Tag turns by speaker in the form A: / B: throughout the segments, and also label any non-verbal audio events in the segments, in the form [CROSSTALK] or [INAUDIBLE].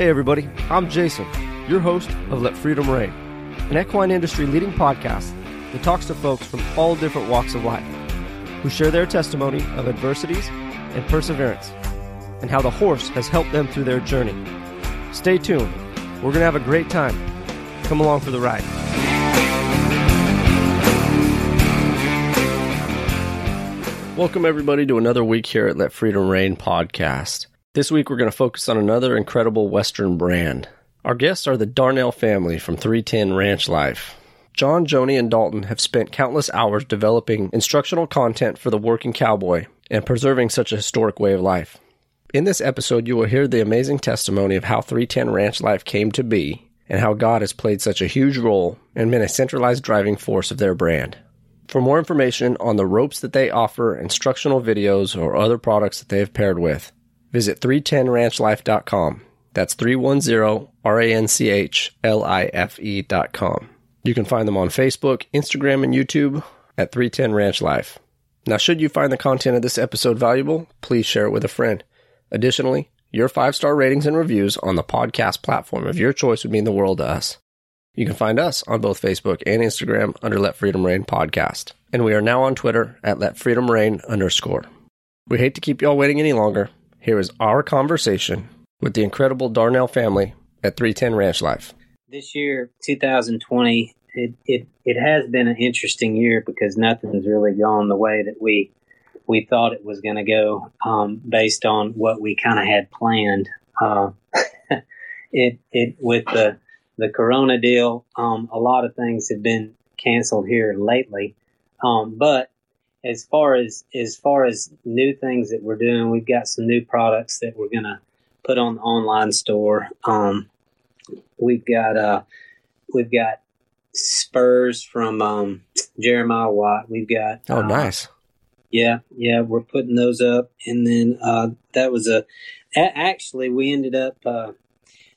A: Hey, everybody, I'm Jason, your host of Let Freedom Reign, an equine industry leading podcast that talks to folks from all different walks of life who share their testimony of adversities and perseverance and how the horse has helped them through their journey. Stay tuned. We're going to have a great time. Come along for the ride. Welcome, everybody, to another week here at Let Freedom Reign podcast. This week, we're going to focus on another incredible Western brand. Our guests are the Darnell family from 310 Ranch Life. John, Joni, and Dalton have spent countless hours developing instructional content for the working cowboy and preserving such a historic way of life. In this episode, you will hear the amazing testimony of how 310 Ranch Life came to be and how God has played such a huge role and been a centralized driving force of their brand. For more information on the ropes that they offer, instructional videos, or other products that they have paired with, visit 310ranchlife.com. That's 310-R-A-N-C-H-L-I-F-E.com. You can find them on Facebook, Instagram, and YouTube at 310 Ranch Life. Now, should you find the content of this episode valuable, please share it with a friend. Additionally, your five star ratings and reviews on the podcast platform of your choice would mean the world to us. You can find us on both Facebook and Instagram under Let Freedom Reign Podcast. And we are now on Twitter at Let Freedom Reign underscore. We hate to keep y'all waiting any longer. Here is our conversation with the incredible Darnell family at 310 Ranch Life.
B: This year, 2020, it, it, it has been an interesting year because nothing's really gone the way that we we thought it was going to go um, based on what we kind of had planned. Uh, [LAUGHS] it it with the the Corona deal, um, a lot of things have been canceled here lately. Um, but as far as as far as new things that we're doing, we've got some new products that we're gonna put on the online store. Um, we've got uh, we've got spurs from um, Jeremiah Watt. We've got
A: Oh,
B: uh,
A: nice.
B: yeah, yeah, we're putting those up, and then uh, that was a, a. Actually, we ended up. Uh,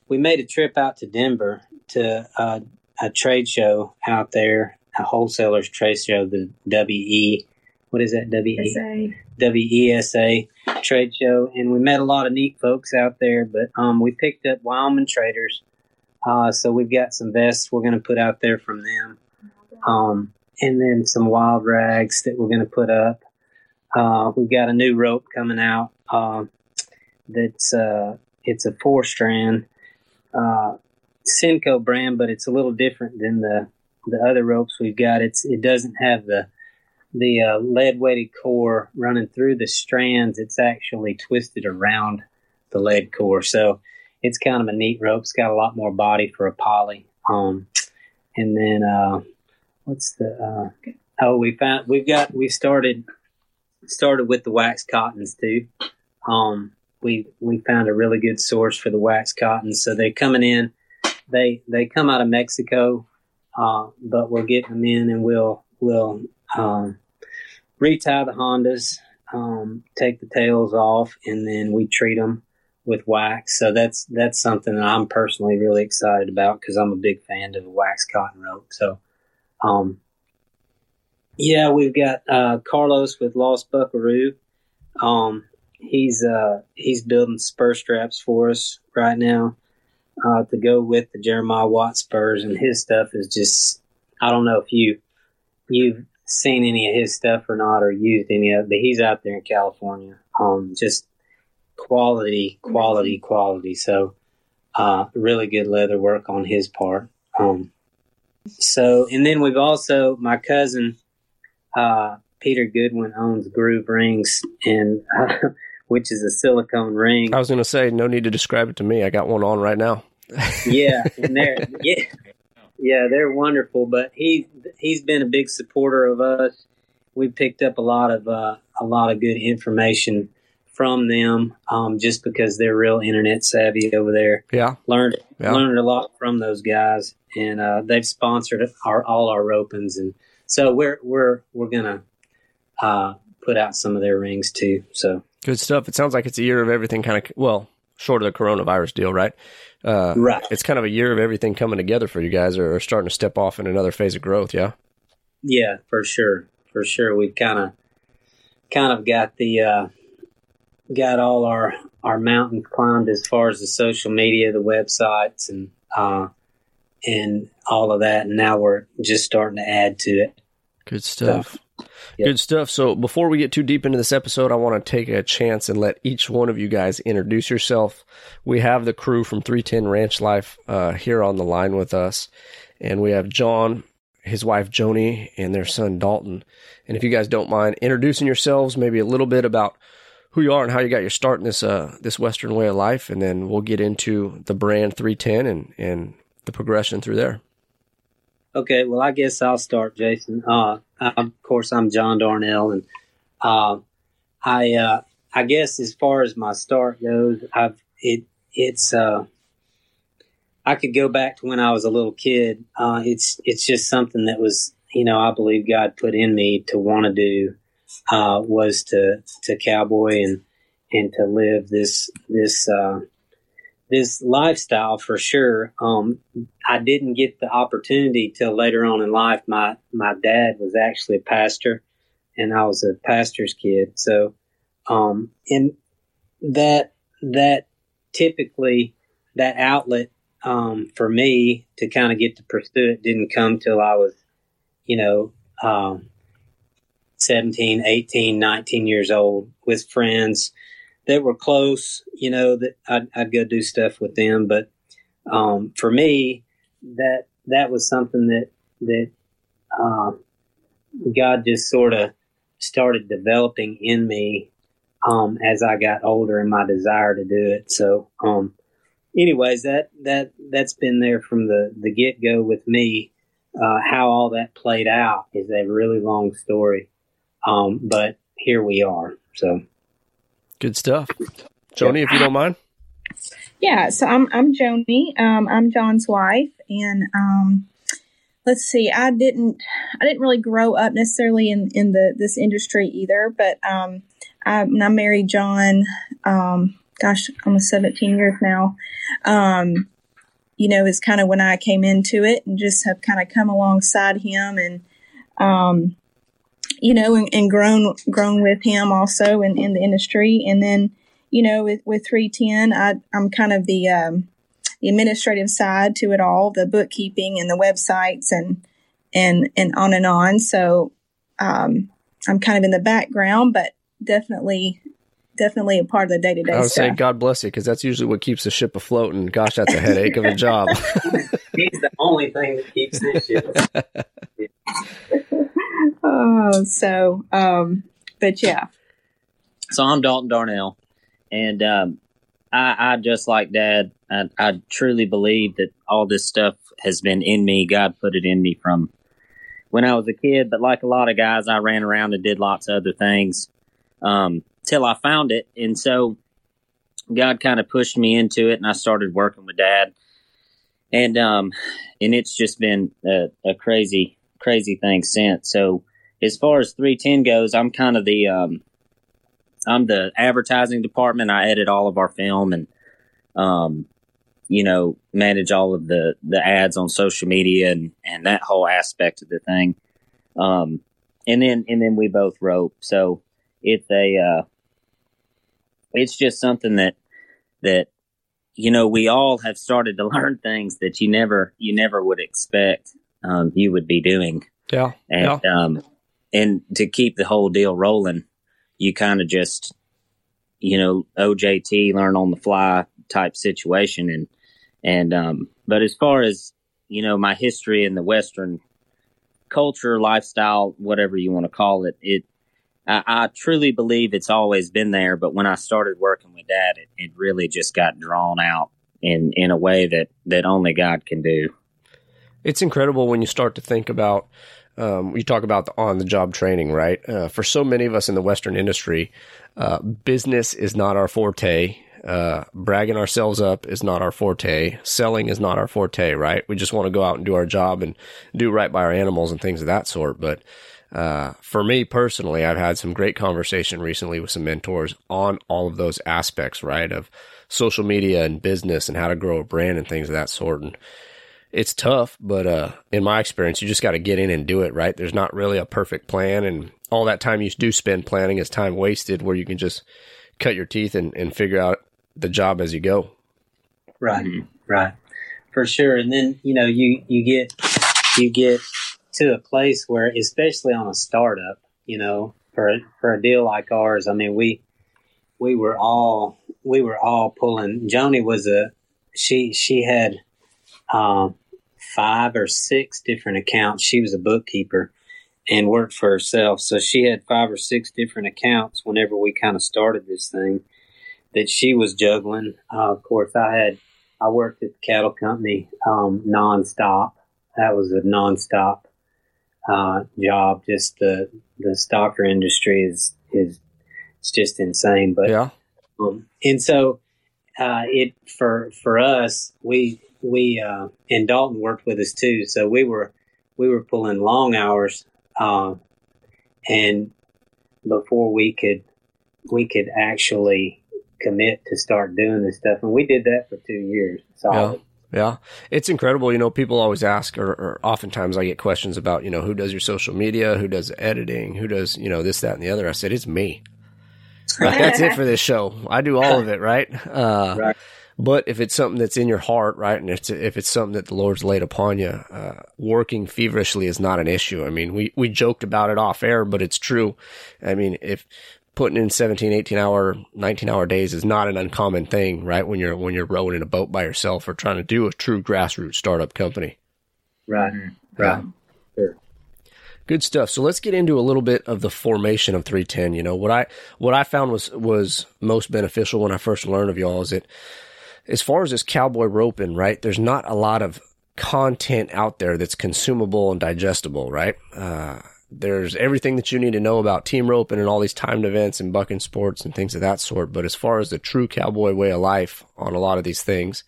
B: we made a trip out to Denver to uh, a trade show out there, a wholesalers trade show, the WE. What is that? WE WESA trade show, and we met a lot of neat folks out there. But um, we picked up Wyoming traders, uh, so we've got some vests we're going to put out there from them, um, and then some wild rags that we're going to put up. Uh, we've got a new rope coming out. Uh, that's uh, it's a four strand uh, Simcoe brand, but it's a little different than the the other ropes we've got. It's it doesn't have the the uh, lead weighted core running through the strands. It's actually twisted around the lead core, so it's kind of a neat rope. It's got a lot more body for a poly. Um, and then uh, what's the uh, oh we found we've got we started started with the wax cottons too. Um, we we found a really good source for the wax cottons, so they're coming in. They they come out of Mexico, uh, but we're getting them in, and we'll we'll um, retie the Hondas, um, take the tails off, and then we treat them with wax. So that's that's something that I'm personally really excited about because I'm a big fan of wax cotton rope. So, um, yeah, we've got uh, Carlos with Lost Buckaroo. Um, he's uh, he's building spur straps for us right now uh, to go with the Jeremiah Watt spurs, and his stuff is just I don't know if you you've seen any of his stuff or not, or used any of, it, but he's out there in California. Um, just quality, quality, quality. So, uh, really good leather work on his part. Um, so, and then we've also my cousin uh, Peter Goodwin owns Groove Rings, and uh, [LAUGHS] which is a silicone ring.
A: I was going to say, no need to describe it to me. I got one on right now.
B: yeah, [LAUGHS] and they're yeah, yeah, they're wonderful. But he he's been a big supporter of us. We picked up a lot of uh, a lot of good information from them, um, just because they're real internet savvy over there.
A: Yeah.
B: Learned
A: Yeah.
B: learned a lot from those guys, and uh, they've sponsored our all our ropings, and so we're we're we're gonna uh, put out some of their rings too. So
A: Good stuff. It sounds like it's a year of everything kind of, well, short of the coronavirus deal, right? Uh,
B: right,
A: It's kind of a year of everything coming together for you guys or, or starting to step off in another phase of growth. Yeah.
B: yeah, for sure, for sure. We've kind of kind of got the uh, got all our our mountains climbed as far as the social media, the websites, and uh, and all of that. And now we're just starting to add to it.
A: Good stuff. Good stuff. So before we get too deep into this episode, I want to take a chance and let each one of you guys introduce yourself. We have the crew from 310 Ranch Life uh, here on the line with us, and we have John, his wife Joni, and their son Dalton. And if you guys don't mind introducing yourselves, maybe a little bit about who you are and how you got your start in this uh, this Western way of life, and then we'll get into the brand 310 and and the progression through there.
B: Okay, well, I guess I'll start, Jason. Uh, of course, I'm John Darnell, and uh, I uh, I guess as far as my start goes, I've it it's uh, I could go back to when I was a little kid. Uh, it's it's just something that was you know I believe God put in me to want to do uh, was to to cowboy and and to live this this uh, this lifestyle for sure. Um, I didn't get the opportunity till later on in life. My my dad was actually a pastor, and I was a pastor's kid. So, um, and that that typically that outlet um, for me to kind of get to pursue it didn't come till I was, you know, um, 17, 18, 19 years old with friends that were close, you know, that I'd, I'd go do stuff with them. But um, for me, that that was something that that uh, God just sort of started developing in me um, as I got older and my desire to do it. So, um, anyways, that that that's been there from the the get go with me. Uh, how all that played out is a really long story, um, but here we are. So.
A: Good stuff. Joni, if you don't mind.
C: Yeah, so I'm I'm Joni. Um, I'm John's wife, and um, let's see. I didn't I didn't really grow up necessarily in in the this industry either, but um, I, when I married John, um, gosh, almost 17 years now. Um, you know, is kind of when I came into it and just have kind of come alongside him and um, you know, and, and grown grown with him also in, in the industry. And then, you know, with, with 310, I, I'm kind of the, um, the administrative side to it all, the bookkeeping and the websites and, and, and on and on. So, um, I'm kind of in the background, but definitely, definitely a part of the day to day. I
A: would say God bless you because that's usually what keeps the ship afloat. And gosh, that's a headache of a job. [LAUGHS]
B: He's the only thing that keeps this ship. [LAUGHS] [LAUGHS]
C: oh, so, um, but yeah.
D: So I'm Dalton Darnell, and um, I, I just like Dad. I, I truly believe that all this stuff has been in me. God put it in me from when I was a kid. But like a lot of guys, I ran around and did lots of other things um, till I found it, and so God kind of pushed me into it, and I started working with Dad, and um, and it's just been a, a crazy crazy things since. So as far as 310 goes, I'm kind of the um, I'm the advertising department. I edit all of our film and um, you know manage all of the the ads on social media and and that whole aspect of the thing. Um, and then and then we both rope. So it's a uh, it's just something that that you know we all have started to learn things that you never you never would expect um, you would be doing.
A: Yeah.
D: And
A: yeah.
D: um and to keep the whole deal rolling, you kind of just you know, OJT learn on the fly type situation and and um but as far as you know my history in the western culture lifestyle whatever you want to call it it I, I, truly believe it's always been there but when i started working with dad it, it really just got drawn out in in a way that that only god can do
A: it's incredible when you start to think about. Um, you talk about the on the job training, right? Uh, for so many of us in the Western industry, uh, business is not our forte. Uh, bragging ourselves up is not our forte. Selling is not our forte, right? We just want to go out and do our job and do right by our animals and things of that sort. But uh, for me personally, I've had some great conversation recently with some mentors on all of those aspects, right? Of social media and business and how to grow a brand and things of that sort. And it's tough, but uh, in my experience, you just got to get in and do it. Right? There's not really a perfect plan, and all that time you do spend planning is time wasted, where you can just cut your teeth and, and figure out the job as you go.
B: Right, mm-hmm. right, for sure. And then you know you you get you get to a place where, especially on a startup, you know, for for a deal like ours, I mean we we were all we were all pulling. Joni was a she she had um, five or six different accounts. She was a bookkeeper and worked for herself, so she had five or six different accounts. Whenever we kind of started this thing, that she was juggling. Uh, of course, I had I worked at the cattle company um, nonstop. That was a nonstop uh, job. Just the the stocker industry is is it's just insane. But
A: yeah,
B: um, and so uh, it for for us we we uh, and Dalton worked with us too. So we were we were pulling long hours, uh, and before we could we could actually commit to start doing this stuff, and we did that for two years.
A: Solid. Yeah. Yeah, it's incredible. You know, people always ask, or, or, oftentimes I get questions about, you know, who does your social media, who does editing, who does, you know, this, that, and the other. I said, it's me. Like, [LAUGHS] that's it for this show. I do all of it, right? Uh, right. But if it's something that's in your heart, right, and it's, if it's something that the Lord's laid upon you, uh, working feverishly is not an issue. I mean, we, we joked about it off air, but it's true. I mean, if putting in 17, 18 hour, 19 hour days is not an uncommon thing, right? When you're, when you're rowing in a boat by yourself or trying to do a true grassroots startup company.
B: Right. Right. Sure.
A: Good stuff. So let's get into a little bit of the formation of 310. You know, what I, what I found was, was most beneficial when I first learned of y'all is that as far as this cowboy roping, right, there's not a lot of content out there that's consumable and digestible, right? Uh, there's everything that you need to know about team roping and all these timed events and bucking sports and things of that sort. But as far as the true cowboy way of life on a lot of these things,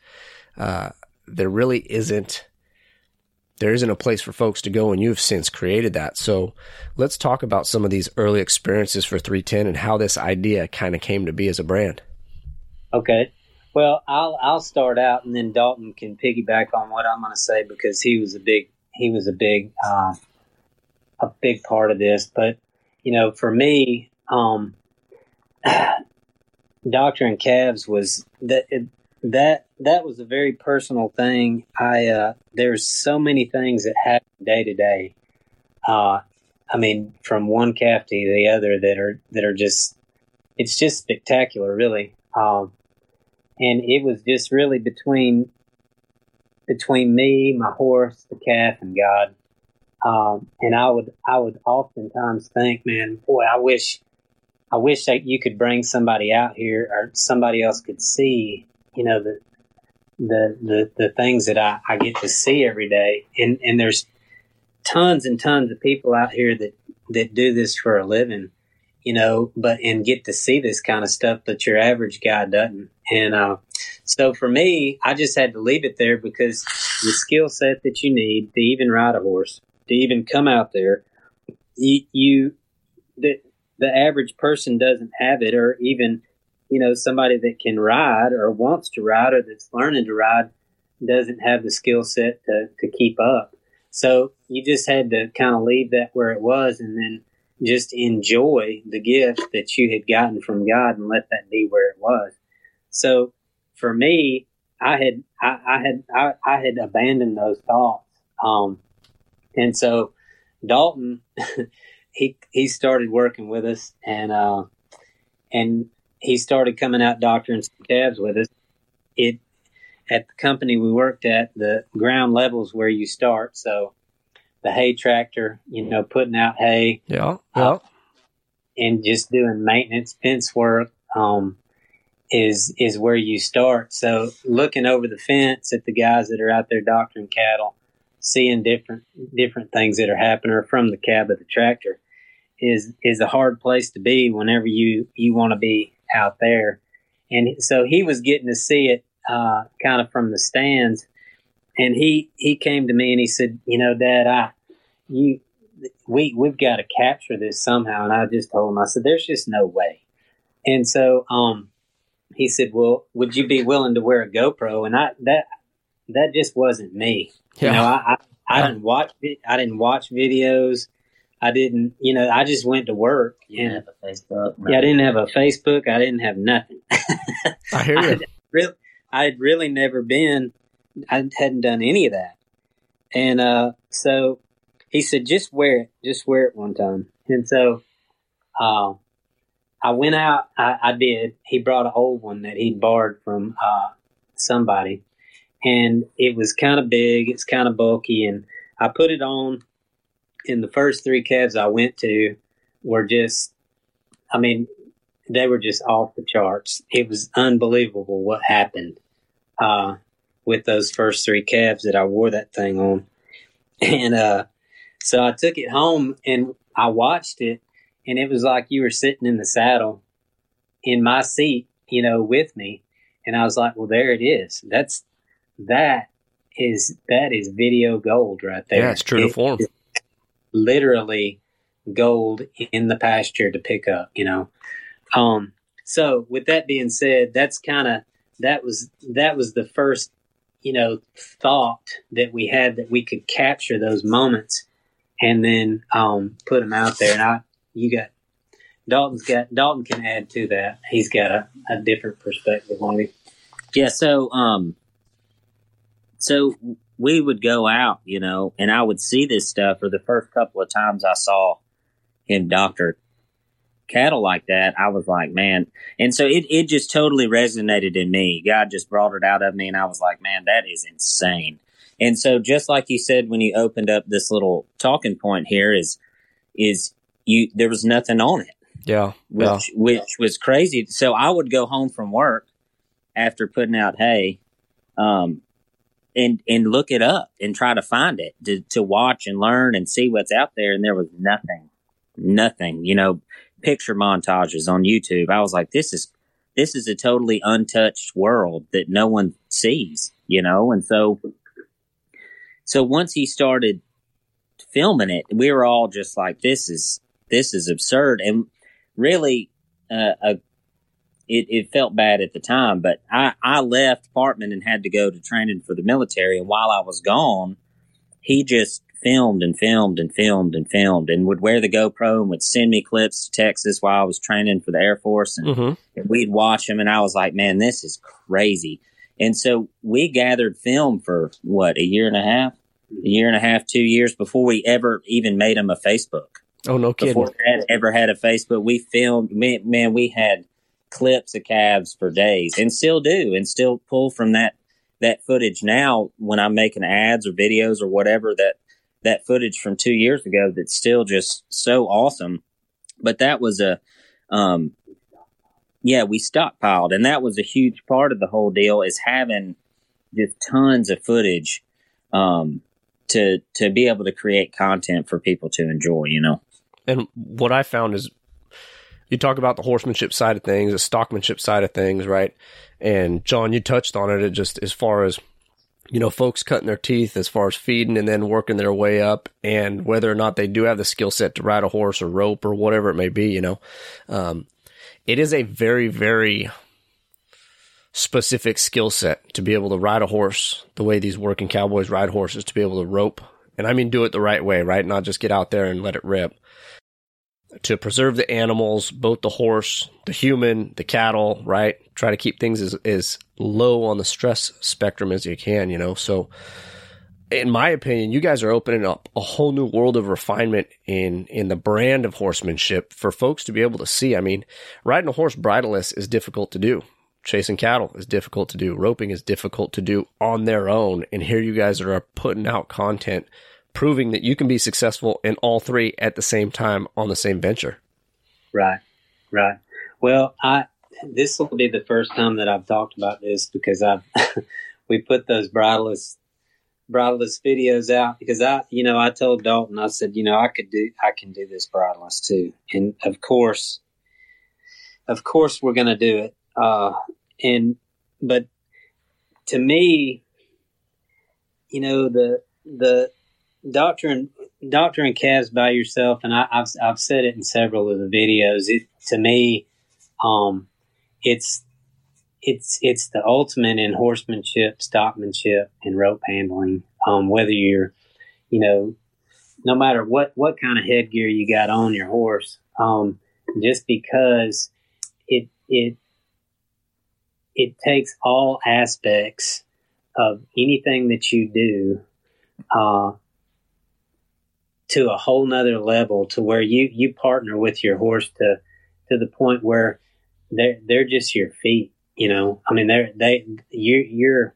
A: uh, there really isn't there isn't a place for folks to go and you've since created that. So let's talk about some of these early experiences for 310 and how this idea kind of came to be as a brand.
B: Okay. Well, I'll I'll start out and then Dalton can piggyback on what I'm going to say because he was a big he was a big uh, a big part of this. But you know, for me, um, [SIGHS] Doctor and Calves was that that that was a very personal thing. I uh, there's so many things that happen day to day. Uh, I mean, from one calf to the other that are that are just it's just spectacular, really. Um, and it was just really between between me, my horse, the calf, and God. Um, and I would I would oftentimes think, man, boy, I wish I wish that you could bring somebody out here or somebody else could see you know the the the, the things that I, I get to see every day and and there's tons and tons of people out here that that do this for a living you know but and get to see this kind of stuff but your average guy doesn't and uh, so for me i just had to leave it there because the skill set that you need to even ride a horse to even come out there you, you the the average person doesn't have it or even you know, somebody that can ride or wants to ride or that's learning to ride doesn't have the skill set to, to keep up. So you just had to kind of leave that where it was and then just enjoy the gift that you had gotten from God and let that be where it was. So for me, I had, I, I had, I, I, had abandoned those thoughts. Um, and so Dalton, [LAUGHS] he, he started working with us and, uh, and he started coming out doctoring some calves with us. It at the company we worked at, the ground levels where you start. So the hay tractor, you know, putting out hay.
A: Yeah. Yeah. Uh,
B: and just doing maintenance fence work um, is is where you start. So looking over the fence at the guys that are out there doctoring cattle, seeing different different things that are happening or from the cab of the tractor is is a hard place to be whenever you you want to be out there. And so he was getting to see it uh, kind of from the stands. And he, he came to me and he said, you know, dad, I, you, we, we've got to capture this somehow. And I just told him, I said, there's just no way. And so, um, he said, well, would you be willing to wear a GoPro? And I, that, that just wasn't me. Yeah. You know, I, I, I didn't watch, I didn't watch videos. I didn't, you know, I just went to work.
D: You didn't have a Facebook.
B: Yeah, I didn't have a Facebook. I didn't have nothing.
A: I hear you. [LAUGHS]
B: I really, I had really never been. I hadn't done any of that, and uh, so he said, "Just wear it. Just wear it one time." And so, uh, I went out. I, I did. He brought an old one that he'd borrowed from uh, somebody, and it was kind of big. It's kind of bulky, and I put it on. And the first three calves I went to were just, I mean, they were just off the charts. It was unbelievable what happened uh, with those first three calves that I wore that thing on. [LAUGHS] And uh, so I took it home and I watched it, and it was like you were sitting in the saddle in my seat, you know, with me. And I was like, well, there it is. That's that is that is video gold right there.
A: Yeah, it's true to
B: It
A: form.
B: Literally gold in the pasture to pick up, you know. Um so with that being said, that's kind of that was that was the first, you know, thought that we had that we could capture those moments and then um put them out there and I you got Dalton's got Dalton can add to that. He's got a, a different perspective on it.
D: Yeah, so um so we would go out, you know, and I would see this stuff for the first couple of times I saw him doctor cattle like that, I was like, man. And so it, it just totally resonated in me. God just brought it out of me and I was like, man, that is insane. And so just like you said when you opened up this little talking point here is is you there was nothing on it
A: Yeah.
D: which
A: Yeah.
D: which was crazy. So I would go home from work after putting out hay, um, and and look it up and try to find it to to watch and learn and see what's out there. And there was nothing, nothing. You know, picture montages on YouTube. I was like, this is this is a totally untouched world that no one sees. You know, and so so once he started filming it, we were all just like, this is this is absurd. And really, uh, a, it, it felt bad at the time, but I, I left Parkman and had to go to training for the military. And while I was gone, he just filmed and filmed and filmed and filmed and would wear the GoPro and would send me clips to Texas while I was training for the Air Force. And,
A: hmm
D: and we'd watch him. And I was like, man, this is crazy. And so we gathered film for what, a year and a half? A year and a half, two years before we ever even made them a Facebook
A: Oh, no kidding.
D: before we had ever had a Facebook. We filmed, man, man, we had clips of calves for days and still do and still pull from that, that footage now when I'm making ads or videos or whatever that, that footage from two years ago that's still just so awesome. But that was a, um, yeah, we stockpiled and that was a huge part of the whole deal is having just tons of footage, um, to, to be able to create content for people to enjoy, you know?
A: And what I found is you talk about the horsemanship side of things, the stockmanship side of things, right? And John, you touched on it, it just as far as you know, folks cutting their teeth as far as feeding and then working their way up, and whether or not they do have the skill set to ride a horse or rope or whatever it may be, you know, um, it is a very, very specific skill set to be able to ride a horse the way these working cowboys ride horses, to be able to rope, and I mean do it the right way, right? Not just get out there and let it rip to preserve the animals, both the horse, the human, the cattle, right? Try to keep things as, as low on the stress spectrum as you can, you know? So, in my opinion, you guys are opening up a whole new world of refinement in, in the brand of horsemanship for folks to be able to see. I mean, riding a horse bridleless is difficult to do. Chasing cattle is difficult to do. Roping is difficult to do on their own. And here you guys are putting out content proving that you can be successful in all three at the same time on the same venture.
B: Right, right. Well, I this will be the first time that I've talked about this because I've [LAUGHS] we put those bridleless bridleless videos out because I, you know, I told Dalton, I said, you know, I could do, I can do this bridleless too, and of course, of course, we're going to do it. Uh, and but to me, you know, the the doctor and doctor and calves by yourself, and I, have I've said it in several of the videos. It to me, um, it's it's it's the ultimate in horsemanship, stockmanship, and rope handling. Um, whether you're, you know, no matter what what kind of headgear you got on your horse, um, just because it it it takes all aspects of anything that you do uh, to a whole nother level to where you you partner with your horse to to the point where they're they're just your feet you know i mean they're they you you're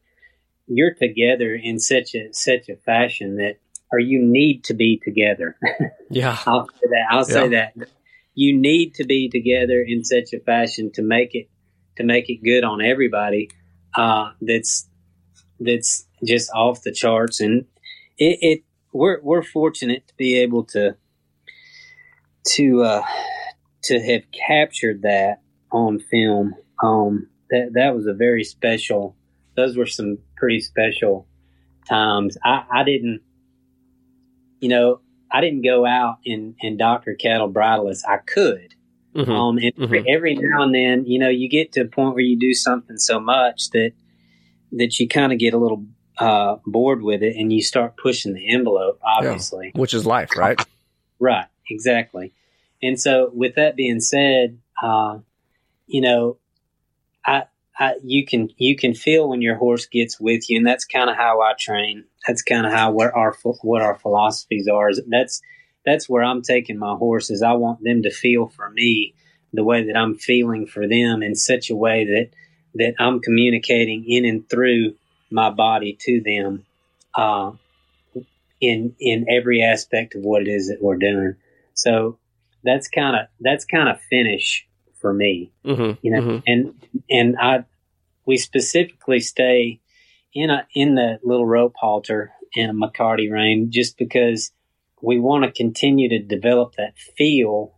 B: you're together in such a such a fashion that or you need to be together [LAUGHS]
A: Yeah.
B: i'll say that i'll say
A: Yeah.
B: that you need to be together in such a fashion to make it to make it good on everybody uh that's that's just off the charts and it, it we're we're fortunate to be able to to uh to have captured that on film um that that was a very special those were some pretty special times i i didn't you know i didn't go out and and doctor cattle bridleless i could
A: Mhm.
B: um, and every, every now and then, you know, you get to a point where you do something so much that that you kind of get a little uh, bored with it, and you start pushing the envelope. Obviously,
A: Which is life, right? [LAUGHS]
B: right? Exactly. And so, with that being said, uh, you know, I, you can you can feel when your horse gets with you, and that's kind of how I train. That's kind of how what our what our philosophies are. Is that's that's where I'm taking my horses. I want them to feel for me the way that I'm feeling for them in such a way that that I'm communicating in and through my body to them uh, in in every aspect of what it is that we're doing. So that's kind of that's kind of finish for me
A: hmm
B: you know and and i we specifically stay in a in the little rope halter in a mccarty rein just because we want to continue to develop that feel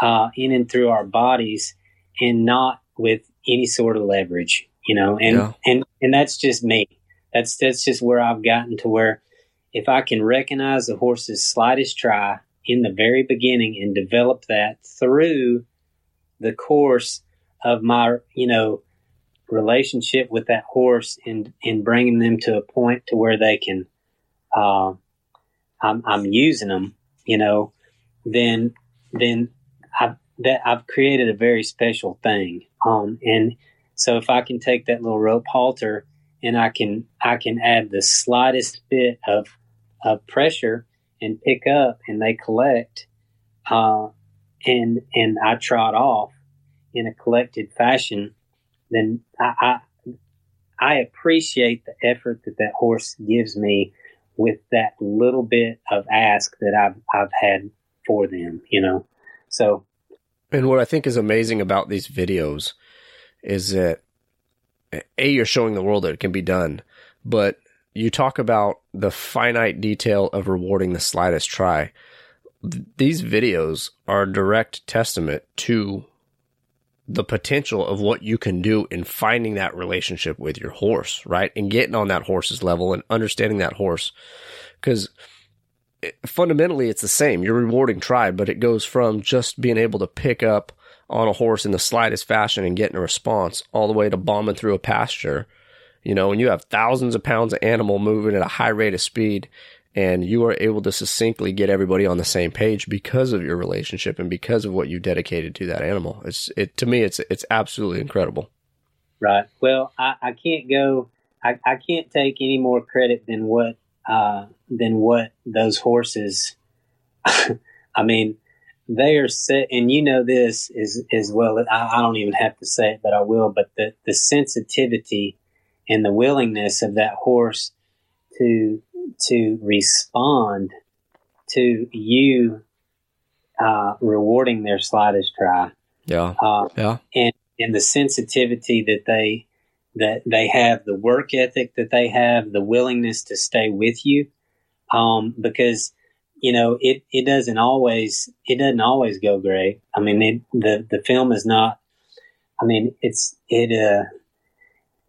B: uh, in and through our bodies and not with any sort of leverage you know and
A: Yeah.
B: and and that's just me that's that's just where i've gotten to where if i can recognize the horse's slightest try in the very beginning and develop that through the course of my you know relationship with that horse and and bringing them to a point to where they can uh, I'm, I'm using them you know then then I've that I've created a very special thing. Um and so if I can take that little rope halter and I can I can add the slightest bit of of pressure and pick up and they collect uh and and I trot off in a collected fashion, then I, I I appreciate the effort that that horse gives me with that little bit of ask that I've I've had for them, you know. So
A: And what I think is amazing about these videos is that a you're showing the world that it can be done, but you talk about the finite detail of rewarding the slightest try. Th- These videos are direct testament to the potential of what you can do in finding that relationship with your horse, right? And getting on that horse's level and understanding that horse. Because fundamentally it's the same. You're rewarding try, but it goes from just being able to pick up on a horse in the slightest fashion and getting a response all the way to bombing through a pasture. You know, when you have thousands of pounds of animal moving at a high rate of speed and you are able to succinctly get everybody on the same page because of your relationship and because of what you dedicated to that animal. It's it to me it's it's absolutely incredible.
B: Right. Well, I, I can't go. I, I can't take any more credit than what uh, than what those horses. [LAUGHS] I mean, they are set, and you know this is as well. I, I don't even have to say it, but I will. But the the sensitivity and the willingness of that horse to to respond to you uh, rewarding their slightest try.
A: Yeah.
B: Uh,
A: Yeah.
B: and and the sensitivity that they that they have, the work ethic that they have, the willingness to stay with you, um, because you know it it doesn't always it doesn't always go great. I mean, it, the the film is not. I mean, it's it. Uh,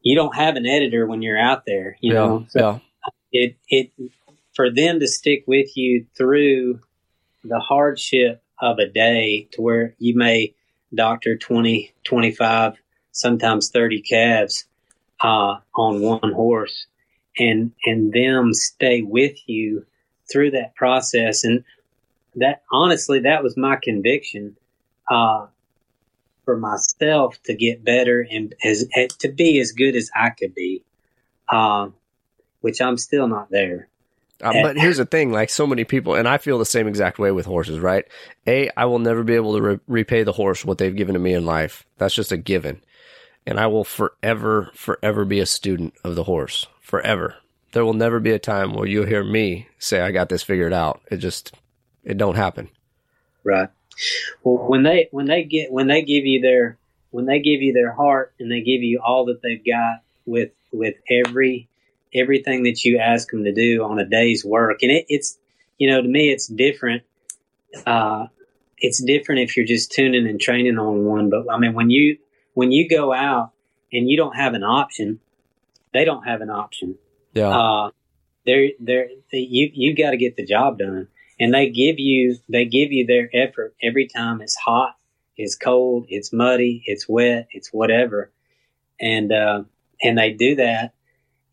B: you don't have an editor when you're out there, you
A: yeah.
B: know. So
A: yeah.
B: It it for them to stick with you through the hardship of a day to where you may doctor 20 25 sometimes 30 calves uh, on one horse and and them stay with you through that process. And that honestly that was my conviction uh, for myself to get better and as, to be as good as I could be, um, which I'm still not there.
A: Uh, but here's the thing like so many people, and I feel the same exact way with horses, right? A, I will never be able to re- repay the horse what they've given to me in life. That's just a given. And I will forever, forever be a student of the horse. Forever. There will never be a time where you'll hear me say, I got this figured out. It just, it don't happen.
B: Right. Well, when they when they get when they give you their when they give you their heart and they give you all that they've got with with every everything that you ask them to do on a day's work, and it, it's you know to me it's different. Uh, it's different if you're just tuning and training on one, but I mean when you when you go out and you don't have an option, they don't have an option.
A: Yeah.
B: Uh, they're, they're, you, you got to get the job done and they give you they give you their effort every time it's hot it's cold it's muddy it's wet it's whatever and uh, and they do that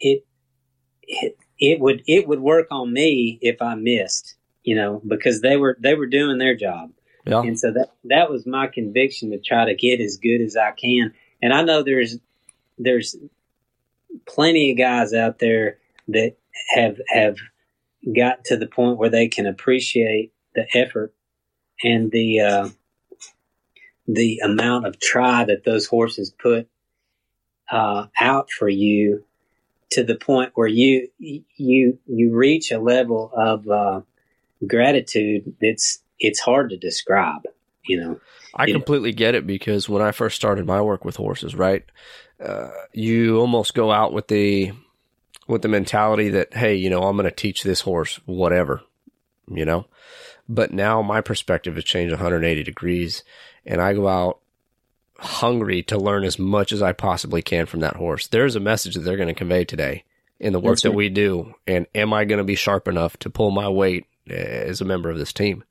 B: it it it would it would work on me if i missed you know because they were they were doing their job
A: yeah.
B: and so that that was my conviction to try to get as good as i can and i know there's there's plenty of guys out there that have have got to the point where they can appreciate the effort and the uh, the amount of try that those horses put uh, out for you to the point where you you you reach a level of uh, gratitude that's it's hard to describe you know
A: i completely get it because when i first started my work with horses right uh, you almost go out with the with the mentality that, hey, you know, I'm going to teach this horse whatever, you know? But now my perspective has changed 180 degrees and I go out hungry to learn as much as I possibly can from that horse. There's a message that they're going to convey today in the work That's that we do. And am I going to be sharp enough to pull my weight as a member of this team?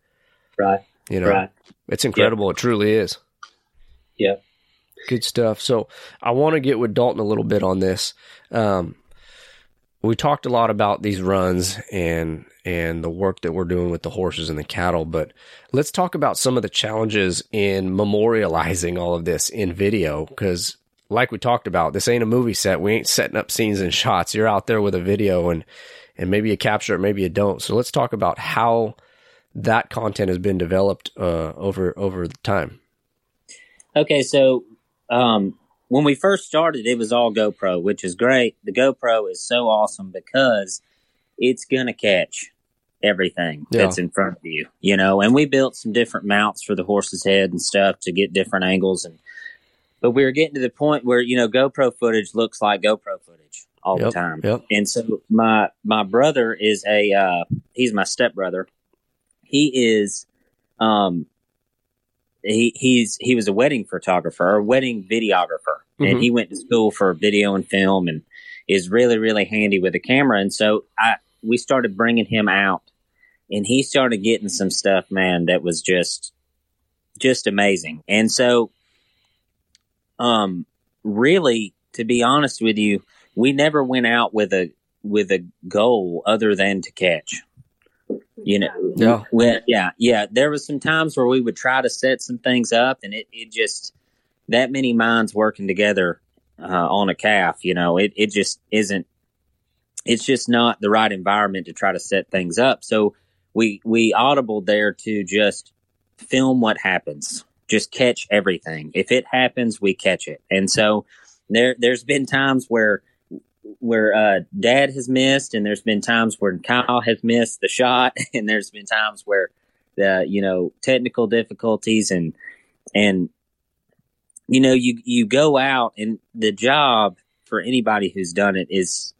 B: Right.
A: You know, right. it's incredible. Yep. It truly is.
B: Yep.
A: Good stuff. So I want to get with Dalton a little bit on this. Um, we talked a lot about these runs and and the work that we're doing with the horses and the cattle, but let's talk about some of the challenges in memorializing all of this in video because like we talked about, this ain't a movie set. We ain't setting up scenes and shots. You're out there with a video and and maybe you capture it, maybe you don't. So let's talk about how that content has been developed uh, over over time.
D: Okay, so um, when we first started, it was all GoPro, which is great. The GoPro is so awesome because it's going to catch everything yeah. that's in front of you, you know. And we built some different mounts for the horse's head and stuff to get different angles. And but we were getting to the point where you know GoPro footage looks like GoPro footage all
A: yep,
D: the time.
A: Yep.
D: And so my my brother is a uh, he's my stepbrother. He is um he he's he was a wedding photographer, a wedding videographer, mm-hmm. and he went to school for video and film, and is really really handy with a camera. And so I we started bringing him out, and he started getting some stuff, man, that was just just amazing. And so, um, really, to be honest with you, we never went out with a with a goal other than to catch. You know
A: yeah.
D: well, yeah yeah. There was some times where we would try to set some things up and it, it just that many minds working together uh, on a calf you know it, it just isn't it's just not the right environment to try to set things up. So we we audible there to just film what happens. Just catch everything. If it happens we catch it. And so there there's been times where where uh, Dad has missed, and there's been times where Kyle has missed the shot, [LAUGHS] and there's been times where the you know technical difficulties and and you know you you go out and the job for anybody who's done it is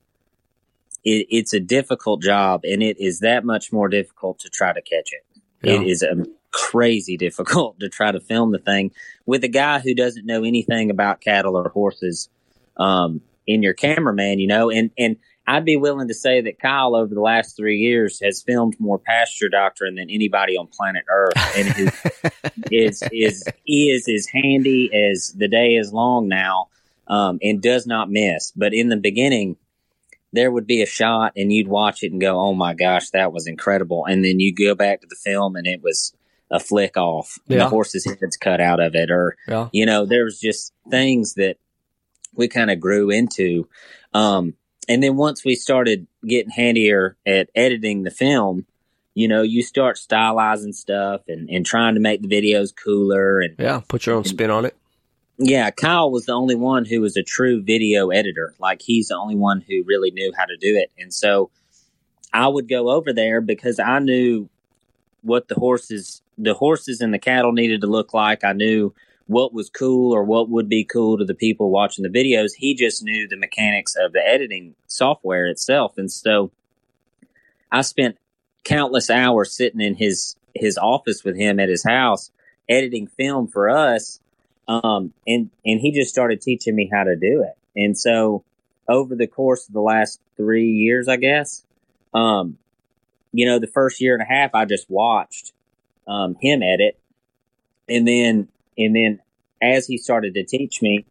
D: it, it's a difficult job, and it is that much more difficult to try to catch it. Yeah. It is a crazy difficult [LAUGHS] to try to film the thing with a guy who doesn't know anything about cattle or horses. Um, in your cameraman, you know, and, and I'd be willing to say that Kyle over the last three years has filmed more pasture doctoring than anybody on planet Earth, and [LAUGHS] is is is is as handy as the day is long now, um, and does not miss. But in the beginning, there would be a shot, and you'd watch it and go, "Oh my gosh, that was incredible!" And then you go back to the film, and it was a flick off,
A: Yeah.
D: the horse's head's cut out of it, or
A: Yeah.
D: you know, there was just things that we kind of grew into. Um, and then once we started getting handier at editing the film, you know, you start stylizing stuff and, and trying to make the videos cooler. And
A: Yeah. Put your own spin on it.
D: Yeah, Kyle was the only one who was a true video editor. Like he's the only one who really knew how to do it. And so I would go over there because I knew what the horses the horses and the cattle needed to look like. I knew what was cool or what would be cool to the people watching the videos. He just knew the mechanics of the editing software itself. And so I spent countless hours sitting in his his office with him at his house editing film for us um, and and he just started teaching me how to do it. And so over the course of the last three years, I guess, um, you know, the first year and a half, I just watched um, him edit, and then and then as he started to teach me,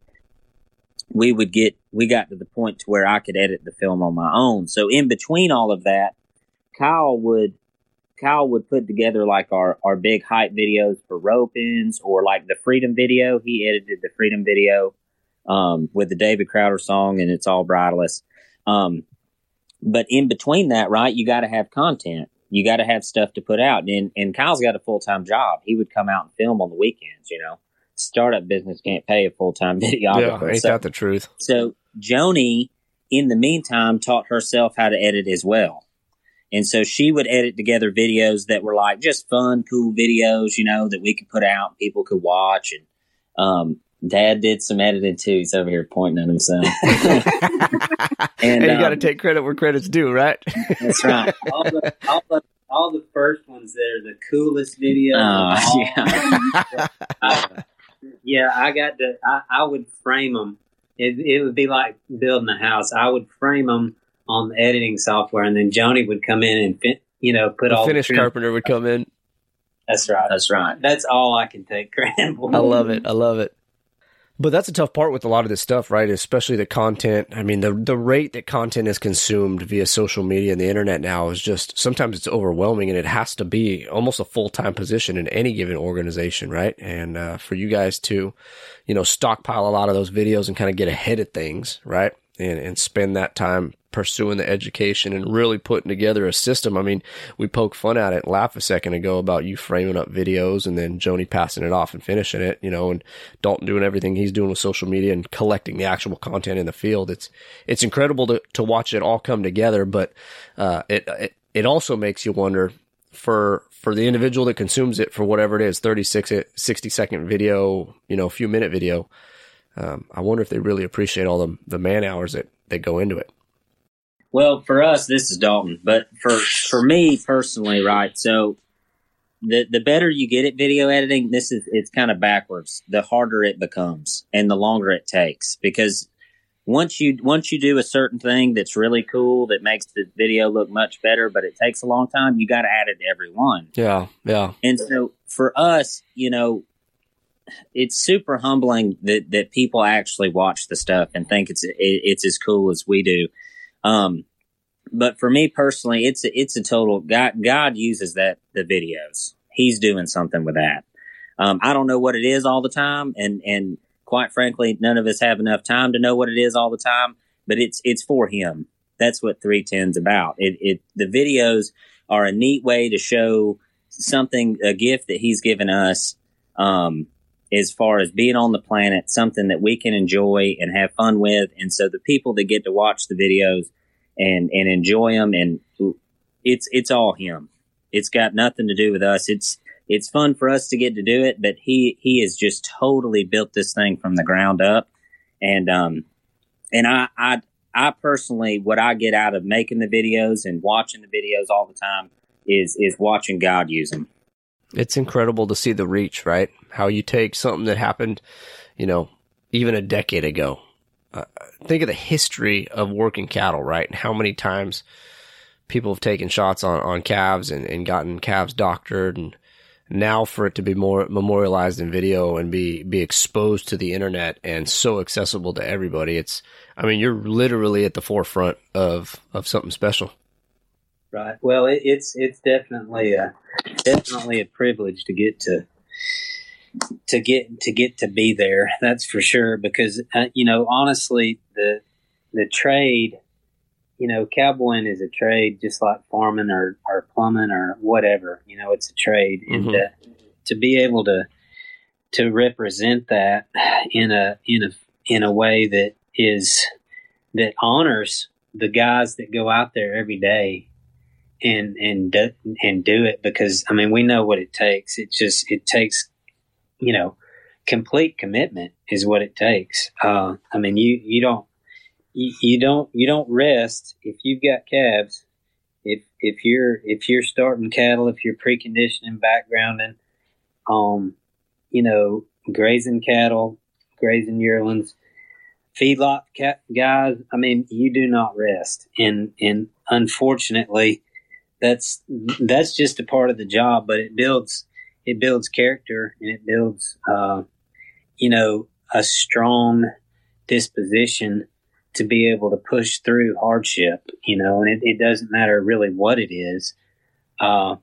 D: we would get we got to the point to where I could edit the film on my own. So in between all of that, Kyle would Kyle would put together like our, our big hype videos for rope ins or like the Freedom video. He edited the Freedom video um, with the David Crowder song and it's all bridleless. Um, but in between that, right, you got to have content. You got to have stuff to put out. And, and Kyle's got a full time job. He would come out and film on the weekends, you know. Startup business can't pay a full time [LAUGHS]
A: Yeah.
D: videographer.
A: Ain't
D: so,
A: that the truth?
D: so Joni, in the meantime, taught herself how to edit as well. And so she would edit together videos that were like just fun, cool videos, you know, that we could put out and people could watch. And um, Dad did some editing too. He's over here pointing at himself.
A: And, [LAUGHS]
D: and
A: you got to
D: um,
A: take credit where credit's due, right?
D: that's right. [LAUGHS]
B: all the, all the all the first ones that are the coolest videos.
D: Oh,
B: of all. [LAUGHS] I- yeah, I got to. I, I would frame them. It, it would be like building a house. I would frame them on the editing software, and then Joni would come in and fin- you know put
A: the
B: all
A: finished
B: the
A: carpenter would come in.
B: That's right.
D: That's right.
B: That's all I can take [LAUGHS] credit for.
A: I love it. I love it. But that's a tough part with a lot of this stuff, right? Especially the content. I mean, the the rate that content is consumed via social media and the internet now is just sometimes it's overwhelming, and it has to be almost a full time position in any given organization, right? And uh, for you guys to, you know, stockpile a lot of those videos and kind of get ahead of things, right? And and spend that time pursuing the education and really putting together a system. I mean, we poke fun at it laugh a second ago about you framing up videos and then Joni passing it off and finishing it, you know, and Dalton doing everything he's doing with social media and collecting the actual content in the field. It's, it's incredible to, to watch it all come together, but, uh, it, it, it also makes you wonder for, for the individual that consumes it for whatever it is, 36, 60 second video, you know, a few minute video. Um, I wonder if they really appreciate all the, the man hours that, that go into it.
D: Well, for us, this is Dalton, but for for me personally, right? So the the better you get at video editing, this is it's kind of backwards. The harder it becomes, and the longer it takes, because once you once you do a certain thing that's really cool that makes the video look much better, but it takes a long time, you got to add it to every one.
A: Yeah. Yeah.
D: And so for us, you know, it's super humbling that, that people actually watch the stuff and think it's it, it's as cool as we do. Um, but for me personally, it's a, it's a total God. God uses that the videos. He's doing something with that. Um, I don't know what it is all the time, and and quite frankly, none of us have enough time to know what it is all the time. But it's it's for Him. That's what 310's about. It it the videos are a neat way to show something, a gift that He's given us. Um, as far as being on the planet, something that we can enjoy and have fun with. And so the people that get to watch the videos and, and enjoy them and it's, it's all him. It's got nothing to do with us. It's, it's fun for us to get to do it, but he, he has just totally built this thing from the ground up. And, um, and I, I, I personally, what I get out of making the videos and watching the videos all the time is, is watching God use them.
A: it's incredible to see the reach, right? How you take something that happened, you know, even a decade ago. Uh, think of the history of working cattle, right? And how many times people have taken shots on, on calves and, and gotten calves doctored and now for it to be more memorialized in video and be, be exposed to the internet and so accessible to everybody. It's, I mean, you're literally at the forefront of, of something special.
B: Right. Well, it, it's it's definitely a definitely a privilege to get to to get to get to be there. That's for sure. Because uh, you know, honestly, the the trade, you know, cowboying is a trade, just like farming or or plumbing or whatever. You know, it's a trade, mm-hmm. and uh, to be able to to represent that in a in a in a way that is that honors the guys that go out there every day and and do, and do it because I mean we know what it takes. It just it takes you know complete commitment is what it takes. Uh, I mean you you don't you, you don't you don't rest if you've got calves. If if you're if you're starting cattle, if you're preconditioning, backgrounding, um, you know, grazing cattle, grazing yearlings, feedlot cat guys. I mean, you do not rest, and and unfortunately, that's that's just a part of the job, but it builds it builds character and it builds uh, you know a strong disposition to be able to push through hardship. You know, and it, it doesn't matter really what it is. Uh,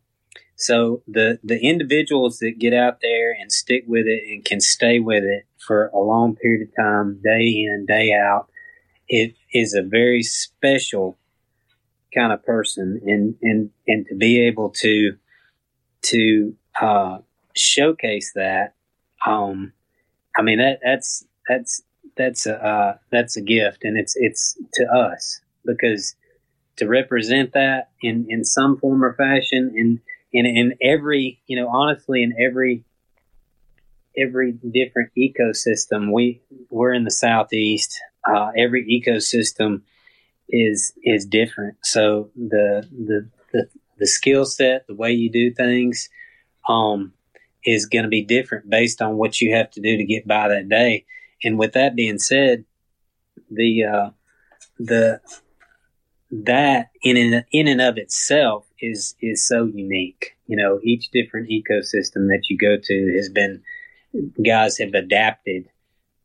B: so the the individuals that get out there and stick with it and can stay with it for a long period of time, day in day out, it is a very special kind of person and and and to be able to to uh, showcase that um i mean that that's that's that's a uh, that's a gift and it's it's to us because to represent that in in some form or fashion in in in every you know honestly in every every different ecosystem we we're in the southeast uh, every ecosystem is is different. So the the the, the skill set, the way you do things, um, is going to be different based on what you have to do to get by that day. And with that being said, the uh, the that in and, in and of itself is is so unique. You know, each different ecosystem that you go to has been guys have adapted,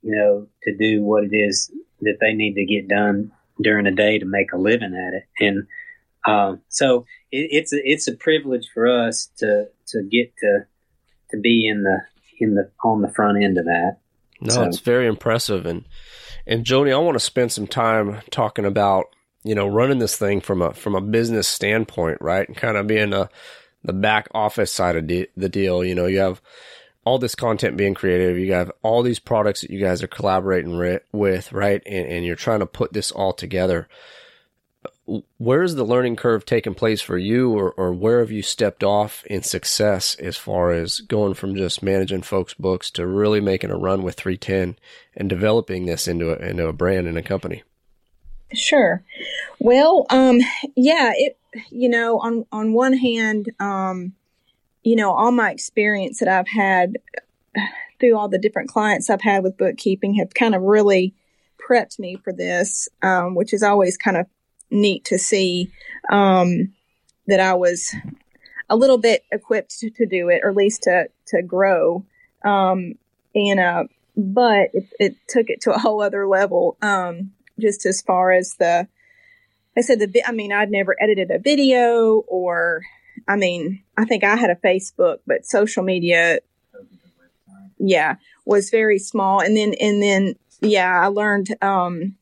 B: you know, to do what it is that they need to get done during the day to make a living at it. And um, so it, it's a, it's a privilege for us to to get to to be in the in the on the front end of that.
A: No, so. it's very impressive, and and Joni, I want to spend some time talking about you know running this thing from a from a business standpoint, right, and kind of being a the back office side of de- the deal. You know, you have all this content being created. You have all these products that you guys are collaborating ri- with, right? And, and, you're trying to put this all together. Where is the learning curve taking place for you, or, or where have you stepped off in success as far as going from just managing folks' books to really making a run with 310 and developing this into a, into a brand and a company?
C: Sure. Well, um, yeah, it, you know, on, on one hand, um, you know, all my experience that I've had through all the different clients I've had with bookkeeping have kind of really prepped me for this, um, which is always kind of neat to see um, that I was a little bit equipped to, to, do it, or at least to to grow. Um, and uh, but it, it, took it to a whole other level, um, just as far as the. I said the. I mean, I'd never edited a video or I mean, I think I had a Facebook, but social media, yeah, was very small. And then, and then, yeah, I learned, um,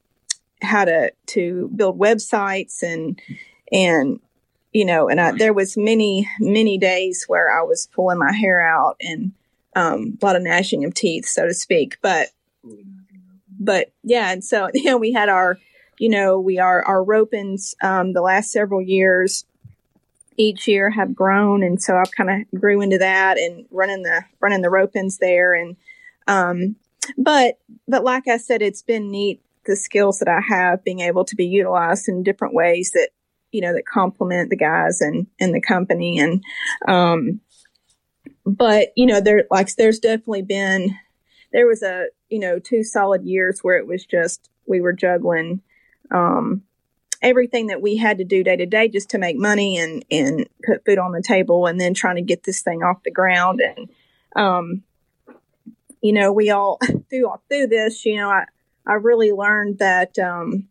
C: how to, to build websites and, and, you know, and I, there was many, many days where I was pulling my hair out and, um, a lot of gnashing of teeth, so to speak. But, but yeah, and so, [LAUGHS] you know, we had our, you know, we are, our ropens, um, the last several years, each year have grown, and so I've kind of grew into that and running the running the rope ins there. And um, but but like I said, it's been neat the skills that I have being able to be utilized in different ways that you know that complement the guys and and the company and um but you know there like there's definitely been there was a you know two solid years where it was just we were juggling um everything that we had to do day to day just to make money and, and put food on the table and then trying to get this thing off the ground. And, um, you know, we all [LAUGHS] through, all through this, you know, I, I really learned that, um,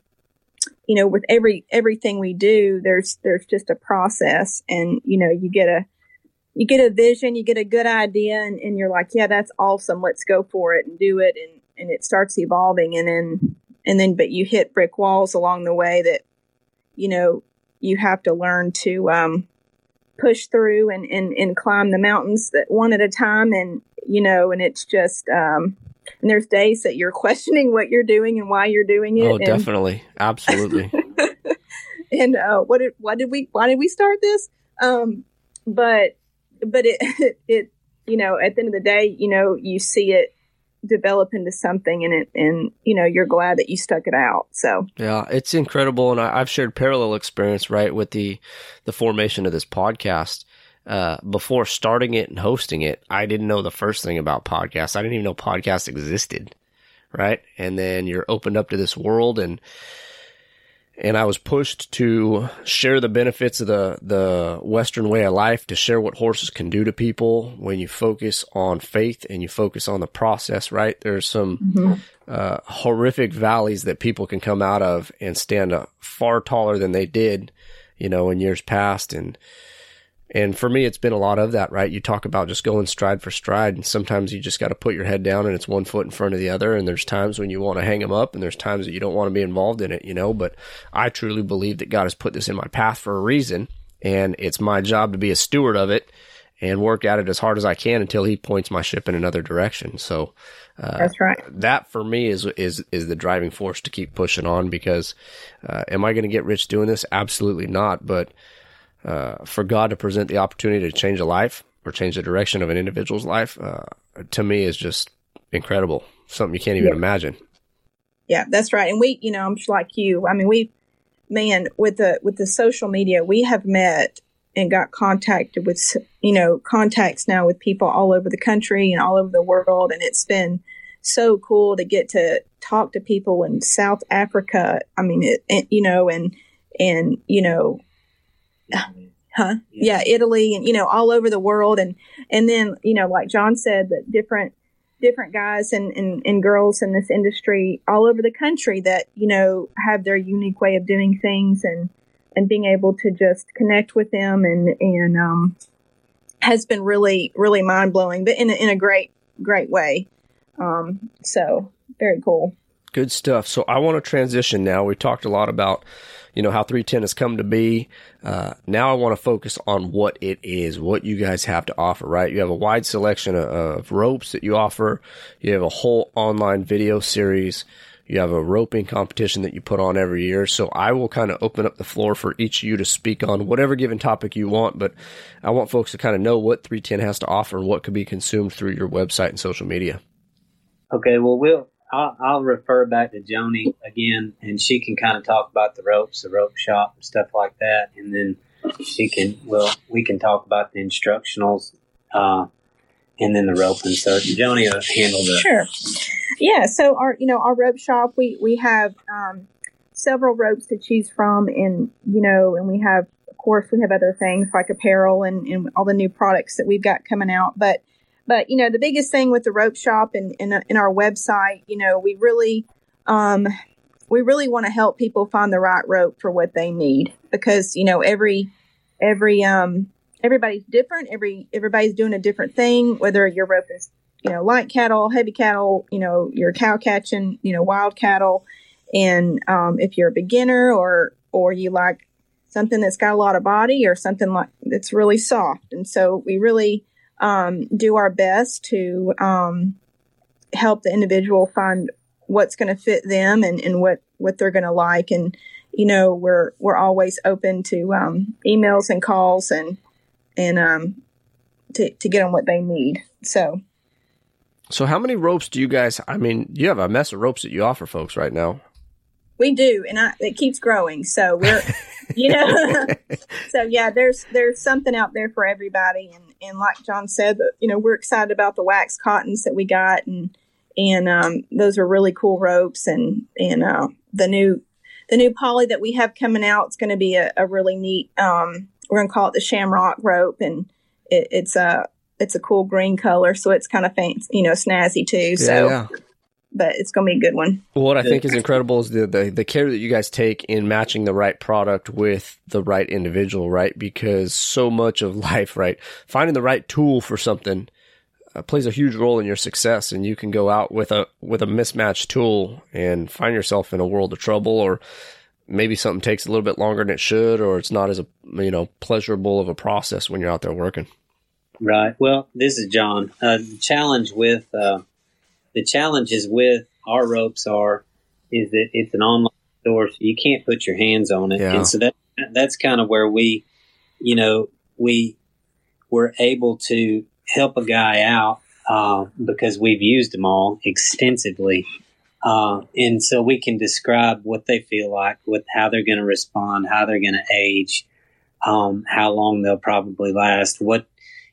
C: you know, with every everything we do, there's there's just a process, and you know, you get a you get a vision, you get a good idea, and, and you're like, yeah, that's awesome. Let's go for it and do it, and and it starts evolving, and then and then but you hit brick walls along the way that you know you have to learn to um, push through and, and and climb the mountains that one at a time, and you know, and it's just um, and there's days that you're questioning what you're doing and why you're doing it.
A: Oh,
C: and,
A: definitely, absolutely. [LAUGHS]
C: and uh, what did why did we why did we start this? Um, but but it [LAUGHS] it you know at the end of the day, you know you see it develop into something and it and you know you're glad that you stuck it out so
A: yeah it's incredible and I, have shared parallel experience right with the the formation of this podcast uh, before starting it and hosting it, I didn't know the first thing about podcasts. I didn't even know podcasts existed. Right. And then you're opened up to this world and, and I was pushed to share the benefits of the, the Western way of life, to share what horses can do to people when you focus on faith and you focus on the process, right? There's some mm-hmm. uh, horrific valleys that people can come out of and stand up far taller than they did, you know, in years past. And, and for me, it's been a lot of that, right? You talk about just going stride for stride, and sometimes you just got to put your head down and it's one foot in front of the other. And there's times when you want to hang them up, and there's times that you don't want to be involved in it, you know. But I truly believe that God has put this in my path for a reason, and it's my job to be a steward of it and work at it as hard as I can until He points my ship in another direction. So
C: uh, that's right.
A: That for me is is is the driving force to keep pushing on. Because uh, am I going to get rich doing this? Absolutely not. But uh, for God to present the opportunity to change a life or change the direction of an individual's life, uh, to me is just incredible. Something you can't even
C: yeah.
A: imagine.
C: Yeah, that's right. And we, you know, I'm just like you. I mean, we, man, with the with the social media, we have met and got contacted with, you know, contacts now with people all over the country and all over the world, and it's been so cool to get to talk to people in South Africa. I mean, it, it you know, and and you know huh? Yeah. yeah italy and you know all over the world. And and then you know like john said that different different guys and, and, and girls in this industry all over the country that you know have their unique way of doing things and and being able to just connect with them. And and um has been really really mind-blowing but in a, in a great great way. Um so very cool.
A: Good stuff. So i want to transition now. We talked a lot about you know, how 310 has come to be. Uh, now I want to focus on what it is, what you guys have to offer, right? You have a wide selection of, of ropes that you offer. You have a whole online video series. You have a roping competition that you put on every year. So I will kind of open up the floor for each of you to speak on whatever given topic you want, but I want folks to kind of know what 310 has to offer and what could be consumed through your website and social media.
B: Okay, well, we'll I'll, I'll refer back to Joni again, and she can kind of talk about the ropes, the rope shop, and stuff like that, and then she can well we can talk about the instructionals, uh, and then the roping. So Joni will handle the
C: sure. Yeah, so our you know our rope shop we we have um, several ropes to choose from, and you know, and we have of course we have other things like apparel and, and all the new products that we've got coming out, but but you know, the biggest thing with the rope shop and in, in our website, you know, we really um, we really want to help people find the right rope for what they need because you know every every um everybody's different. Every everybody's doing a different thing. Whether your rope is you know light cattle, heavy cattle, you know you're cow catching, you know wild cattle, and um, if you're a beginner or or you like something that's got a lot of body or something like that's really soft. And so we really um, do our best to um, help the individual find what's going to fit them and, and what, what they're going to like. And, you know, we're, we're always open to um, emails and calls and, and um, to, to get them what they need. So,
A: so how many ropes do you guys, I mean, you have a mess of ropes that you offer folks right now.
C: We do, and I, it keeps growing. So we're, you know, [LAUGHS] [LAUGHS] so yeah, there's there's something out there for everybody, and and like John said, you know, we're excited about the wax cottons that we got, and and um, those are really cool ropes, and and uh, the new the new poly that we have coming out is going to be a, a, really neat. Um, we're going to call it the Shamrock rope, and it, it's a it's a cool green color, so it's kind of fancy, you know, snazzy too. So.
A: Yeah,
C: but it's going to be a good one.
A: What I think is incredible is the, the the care that you guys take in matching the right product with the right individual, right? Because so much of [LAUGHS] life, right, finding the right tool for something uh, plays a huge role in your success, and you can go out with a with a mismatched tool and find yourself in a world of trouble, or maybe something takes a little bit longer than it should, or it's not as a you know pleasurable of a process when you're out there working.
B: Right. Well, this is John. Uh, the challenge with uh, the challenges with our ropes are is that it's an online store, so you can't put your hands on it,
A: Yeah.
B: and so that that's kind of where we, you know, we were able to help a guy out uh, because we've used them all extensively. Uh, and so we can describe what they feel like, with how they're going to respond, how they're going to age, um, how long they'll probably last, what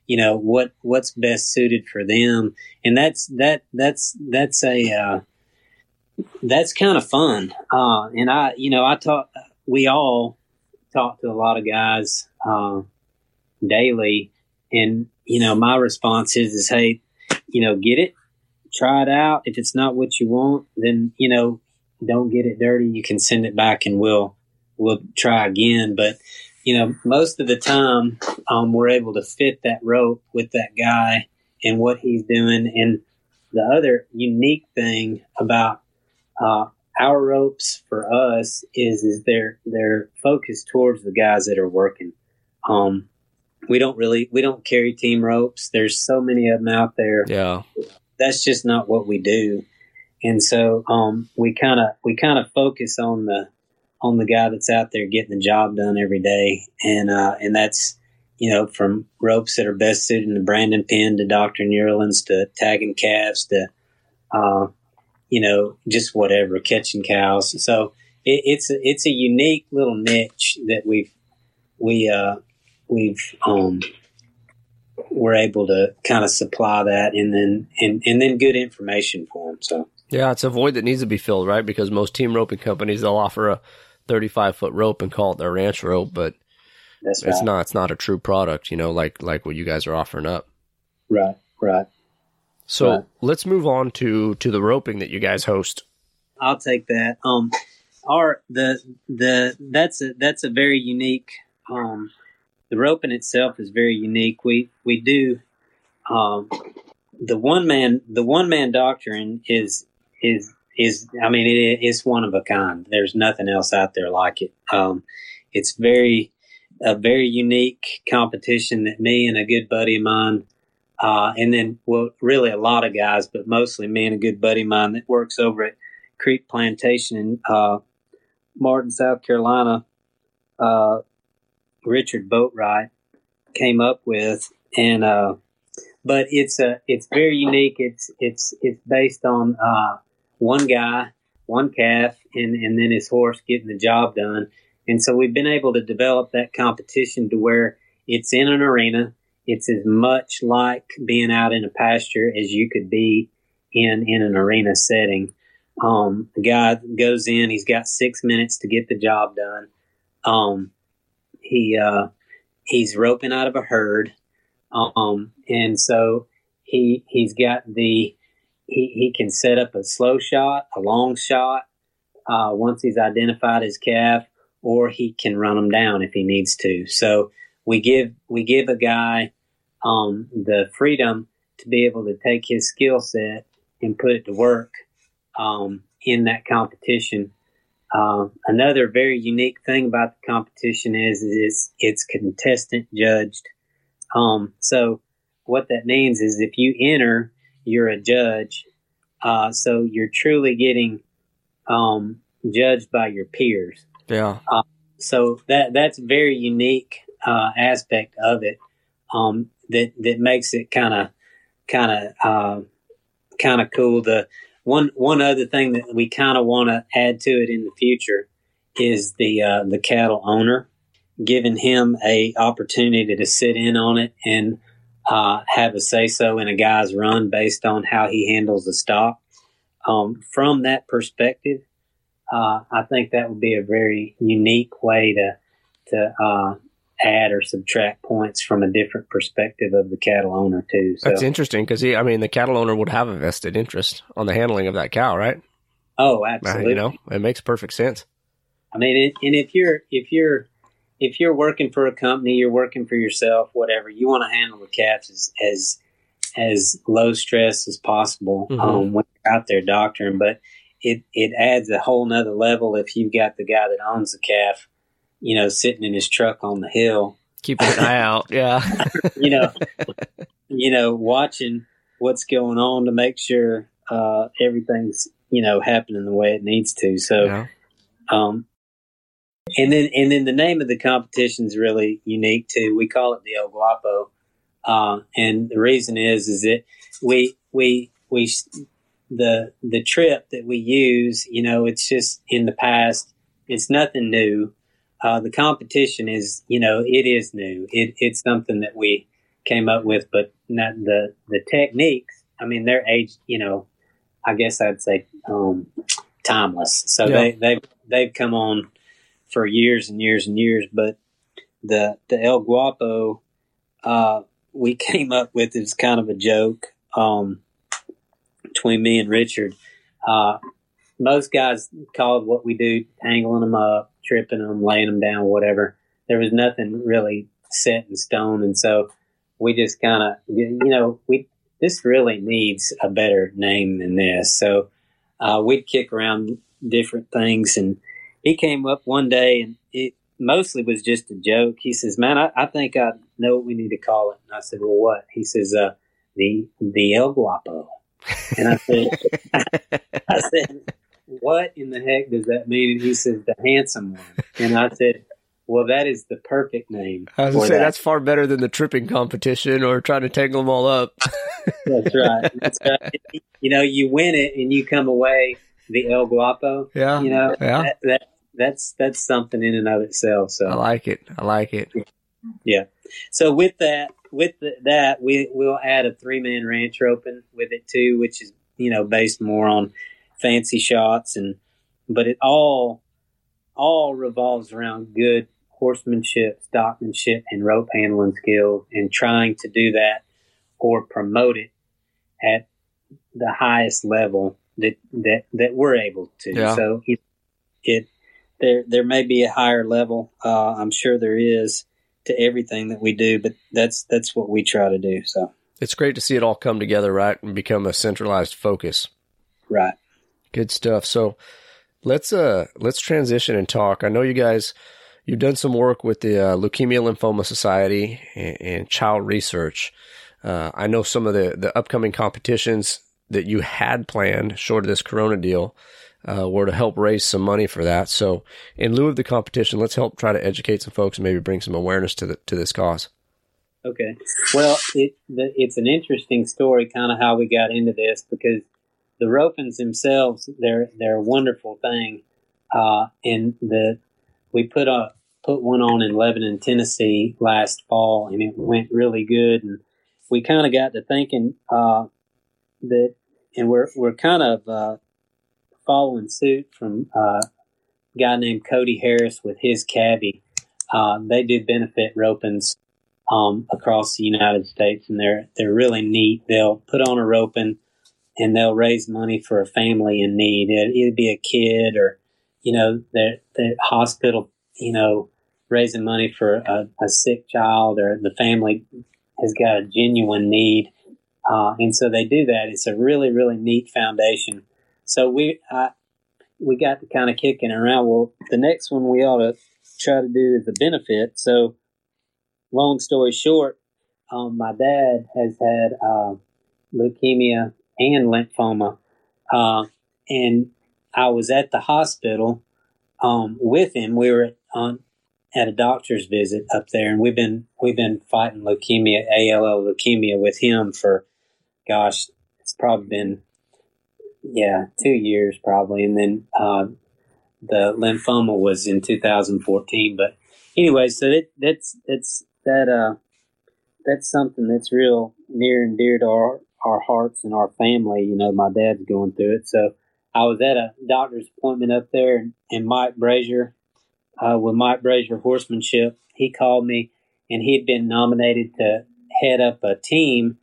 B: you know what what's best suited for them, and that's that that's that's a uh, that's kind of fun. Uh, and I you know I talk we all talk to a lot of guys uh, daily, and you know my response is is hey you know get it try it out. If it's not what you want, then you know, don't get it dirty. You can send it back, and we'll we'll try again. But you know, most of the time, um, we're able to fit that rope with that guy and what he's doing. And the other unique thing about uh, our ropes for us is is they're they're focused towards the guys that are working. Um, we don't really we don't carry team ropes. There's so many of them out there
A: Yeah,
B: that's just not what we do. And so um, we kind of we kind of focus on the on the guy that's out there getting the job done every day, and uh, and that's you know from ropes that are best suited to branding pen to doctoring yearlings to tagging calves to uh, you know just whatever catching cows. So it, it's a, it's a unique little niche that we've we uh, we've um, we're able to kind of supply that and then and, and then good information for them. So
A: yeah, it's a void that needs to be filled, right? Because most team roping companies they'll offer a 35 foot rope and call it their ranch rope, but
B: that's right.
A: it's not it's not a true product, you know, like like what you guys are offering up.
B: right, right.
A: So
B: Right.
A: let's move on to to the roping that you guys host.
B: I'll take that. Um, our the the that's a that's a very unique. Um, the roping itself is very unique. We we do um, the one man the one man doctoring is is is I mean it is one of a kind. There's nothing else out there like it. Um, it's very a very unique competition that me and a good buddy of mine, uh, and then well really a lot of guys, but mostly me and a good buddy of mine that works over at Creek Plantation in uh, Martin, South Carolina. Uh, Richard Boatwright came up with, and uh, but it's a it's very unique. It's it's it's based on uh, one guy, one calf, and and then his horse getting the job done. And so we've been able to develop that competition to where it's in an arena. It's as much like being out in a pasture as you could be in in an arena setting. Um, the guy goes in. He's got six minutes to get the job done. Um, he uh, he's roping out of a herd, um, and so he he's got the he, he can set up a slow shot, a long shot uh, once he's identified his calf, or he can run them down if he needs to. So we give we give a guy um, the freedom to be able to take his skill set and put it to work um, in that competition. Um, another very unique thing about the competition is, is it's contestant judged. Um, so what that means is if you enter, you're a judge. Uh, so you're truly getting um, judged by your peers.
A: Yeah.
B: So that that's a very unique uh, aspect of it um, that that makes it kind of kind of kind of cool. The one one other thing that we kind of want to add to it in the future is the uh, the cattle owner, giving him a opportunity to sit in on it and uh, have a say so in a guy's run based on how he handles the stock. Um, from that perspective, uh, I think that would be a very unique way to to uh, add or subtract points from a different perspective of the cattle owner too.
A: So. That's interesting because he, I mean, the cattle owner would have a vested interest on the handling of that cow, right?
B: Oh, absolutely.
A: You know, it makes perfect sense.
B: I mean, it, and if you're if you're if you're working for a company, you're working for yourself, whatever, you want to handle the calves as as, as low stress as possible mm-hmm. um, when you're out there doctoring. But it it adds a whole nother level if you've got the guy that owns the calf you know, sitting in his truck on the hill,
A: keeping an eye out. Yeah, [LAUGHS]
B: you know, [LAUGHS] you know, watching what's going on to make sure uh, everything's you know happening the way it needs to. So, yeah. um, and then and then the name of the competition is really unique too. We call it the El Guapo, uh, and the reason is is that we we we the the trip that we use. You know, it's just in the past. It's nothing new. Uh, the competition is, you know, it is new. It, it's something that we came up with, but not the the techniques. I mean, they're aged. You know, I guess I'd say um, timeless. So yeah. they they they've come on for years and years and years. But the the El Guapo uh, we [LAUGHS] came up with is kind of a joke um, between me and Richard. Uh, most guys called what we do tangling them up, tripping them, laying them down, whatever. There was nothing really set in stone, and so we just kind of, you know, we this really needs a better name than this. So uh, we'd kick around different things, and he came up one day, and it mostly was just a joke. He says, "Man, I, I think I know what we need to call it." And I said, "Well, what?" He says, uh, "The the El Guapo." And I said, [LAUGHS] I said, what in the heck does that mean? And he says, the handsome one. And I said, well, that is the perfect name.
A: I was going to say, that. that's far better than the tripping competition or trying to tangle them all up. [LAUGHS]
B: that's right. That's right. You know, you win it and you come away the El Guapo.
A: Yeah.
B: You know,
A: yeah.
B: That, that, that's, that's something in and of itself. So
A: I like it. I like it.
B: Yeah. So with that, with the, that, we, we'll add a three man ranch roping with it too, which is, you know, based more on fancy shots and but it all all revolves around good horsemanship, stockmanship, and rope handling skills, and trying to do that or promote it at the highest level that that that we're able to. Yeah. So it, it there there may be a higher level. Uh, I'm sure there is to everything that we do, but that's that's what we try to do. So
A: it's great to see it all come together, right, and become a centralized focus.
B: Right.
A: Good stuff. So let's uh let's transition and talk. I know you guys you've done some work with the uh, Leukemia Lymphoma Society and, and child research. Uh, I know some of the the upcoming competitions that you had planned, short of this Corona deal, uh, were to help raise some money for that. So, in lieu of the competition, let's help try to educate some folks and maybe bring some awareness to the, to this cause.
B: Okay. Well, it, the, it's an interesting story, kind of how we got into this, because the ropings themselves, they're they're a wonderful thing. Uh, and the we put a put one on in Lebanon, Tennessee last fall, and it went really good. And we kind of got to thinking uh, that, and we're we're kind of uh, following suit from uh, a guy named Cody Harris with his cabbie. Uh, they do benefit ropings um, across the United States, and they're they're really neat. They'll put on a roping and they'll raise money for a family in need. It, it'd be a kid or, you know, the, the hospital, you know, raising money for a, a, sick child or the family has got a genuine need. Uh, and so they do that. It's a really, really neat foundation. So we, I, we got to kind of kicking around. Well, the next one we ought to try to do is the benefit. So long story short, um, my dad has had, uh, leukemia and lymphoma. Uh, and I was at the hospital um, with him. We were on at a doctor's visit up there, and we've been we've been fighting leukemia, ALL leukemia, with him for, gosh, it's probably been yeah two years probably, and then uh, the lymphoma was in 2014. But anyway, so that, that's that's that uh that's something that's real near and dear to our our hearts and our family. You know, my dad's going through it. So I was at a doctor's appointment up there, and, Mike Brazier, uh, with Mike Brazier Horsemanship. He called me, and he had been nominated to head up a team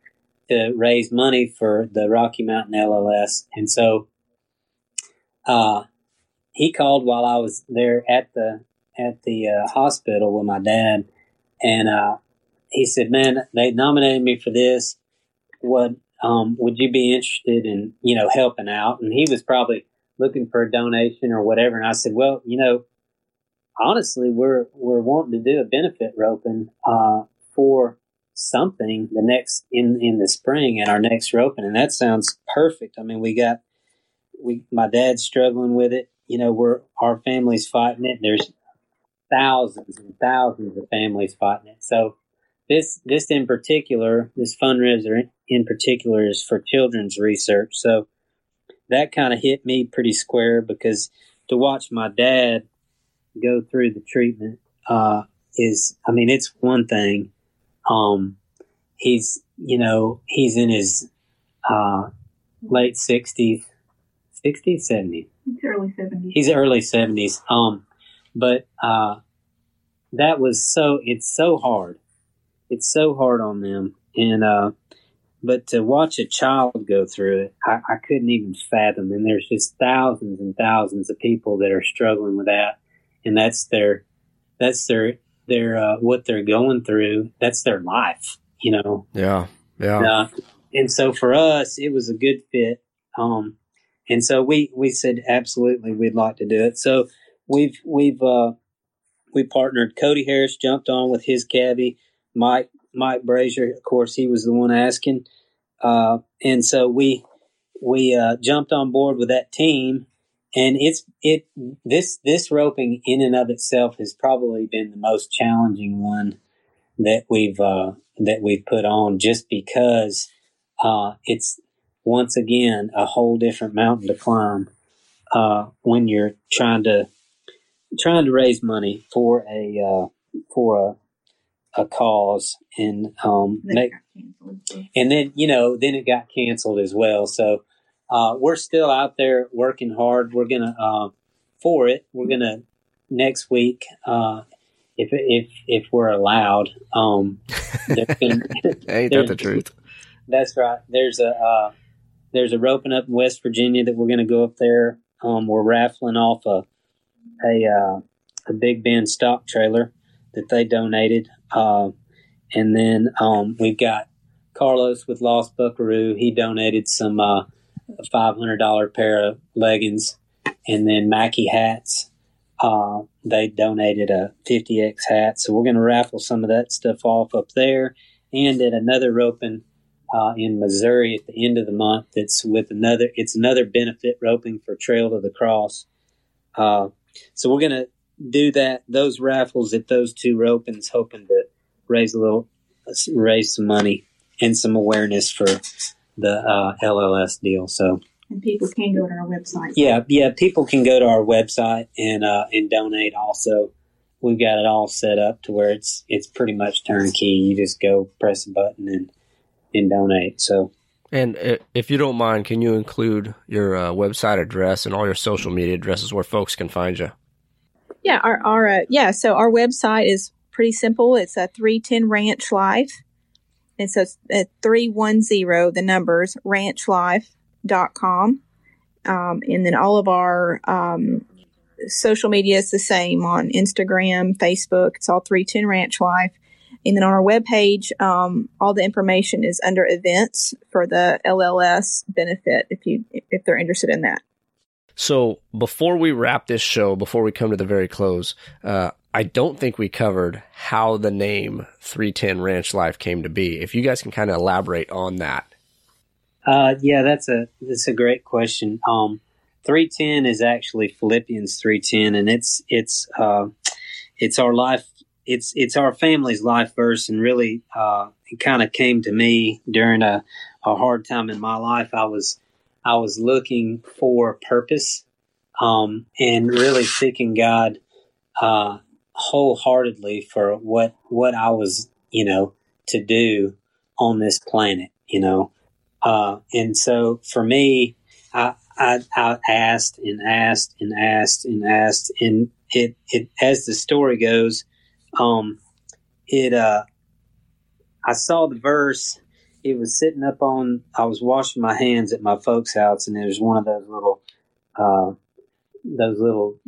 B: to raise money for the Rocky Mountain LLS, and so uh, he called while I was there at the at the uh, hospital with my dad, and uh, he said, "Man, they nominated me for this. What um, would you be interested in, you know, helping out?" And he was probably looking for a donation or whatever. And I said, "Well, you know, honestly, we're we're wanting to do a benefit roping uh, for something the next in in the spring at our next roping, and that sounds perfect. I mean, we got we my dad's struggling with it. You know, we're our family's fighting it. There's thousands and thousands of families fighting it. So this this in particular, this fundraiser in particular is for children's research. So that kind of hit me pretty square because to watch my dad go through the treatment uh, is, I mean, it's one thing. Um, he's, you know, he's in his uh, late sixties, sixties, seventies.
C: He's early seventies.
B: He's early seventies. Um, but uh, that was so. It's so hard. It's so hard on them, and uh, but to watch a child go through it, I, I couldn't even fathom. And there's just thousands and thousands of people that are struggling with that, and that's their that's their their uh, what they're going through. That's their life, you know.
A: Yeah, yeah.
B: Uh, and so for us, it was a good fit. Um, and so we we said absolutely we'd like to do it. So we've we've uh, we partnered. Cody Harris jumped on with his cabbie. Mike Mike Brazier, of course, he was the one asking, uh, and so we we uh, jumped on board with that team. And it's it this this roping in and of itself has probably been the most challenging one that we've uh, that we've put on, just because uh, it's once again a whole different mountain to climb uh, when you're trying to trying to raise money for a uh, for a, a cause and um make, and then you know then it got canceled as well. So uh, we're still out there working hard. We're gonna uh, for it. We're gonna next week uh, if if if we're allowed um
A: gonna, [LAUGHS] [LAUGHS] ain't that the truth?
B: That's right. There's a uh, there's a roping up in west virginia that we're gonna go up there. Um, we're raffling off a a uh, a Big Ben stock trailer that they donated, uh, and then um, we've got Carlos with Lost Buckaroo. He donated some uh, five hundred dollar pair of leggings, and then Mackie hats. Uh, they donated a 50x hat, so we're going to raffle some of that stuff off up there, and at another roping uh, in Missouri at the end of the month. That's with another. It's another benefit roping for Trail to the Cross. Uh, so we're gonna do that those raffles at those two ropings, hoping to raise a little, raise some money and some awareness for the uh, LLS deal. So.
C: And people can go to our website.
B: Yeah, yeah, people can go to our website and uh, and donate. Also, we've got it all set up to where it's it's pretty much turnkey. You just go press a button and and donate. So
A: and if you don't mind, can you include your uh, website address and all your social media addresses where folks can find you?
C: Yeah, our, our uh, yeah. So our website is pretty simple. It's a three ten Ranch Life, and so it's at one zero the numbers ranchlife.com. Um, and then all of our um, social media is the same on Instagram, Facebook. It's all three ten Ranch Life. And then on our webpage, um, all the information is under events for the LLS benefit if you if they're interested in that.
A: So before we wrap this show, before we come to the very close, uh, I don't think we covered how the name 310 Ranch Life came to be. If you guys can kind of elaborate on that.
B: Uh, yeah, that's a that's a great question. Um, 310 is actually Philippians 310, and it's it's uh, it's our life it's it's our family's life verse, and really, uh, it kind of came to me during a, a hard time in my life. I was I was looking for purpose, um, and really seeking God uh, wholeheartedly for what what I was, you know, to do on this planet, you know. Uh, and so for me, I, I, I asked and asked and asked and asked and it it as the story goes, um, it uh, I saw the verse. It was sitting up on. I was washing my hands at my folks' house, and there's one of those little, uh, those little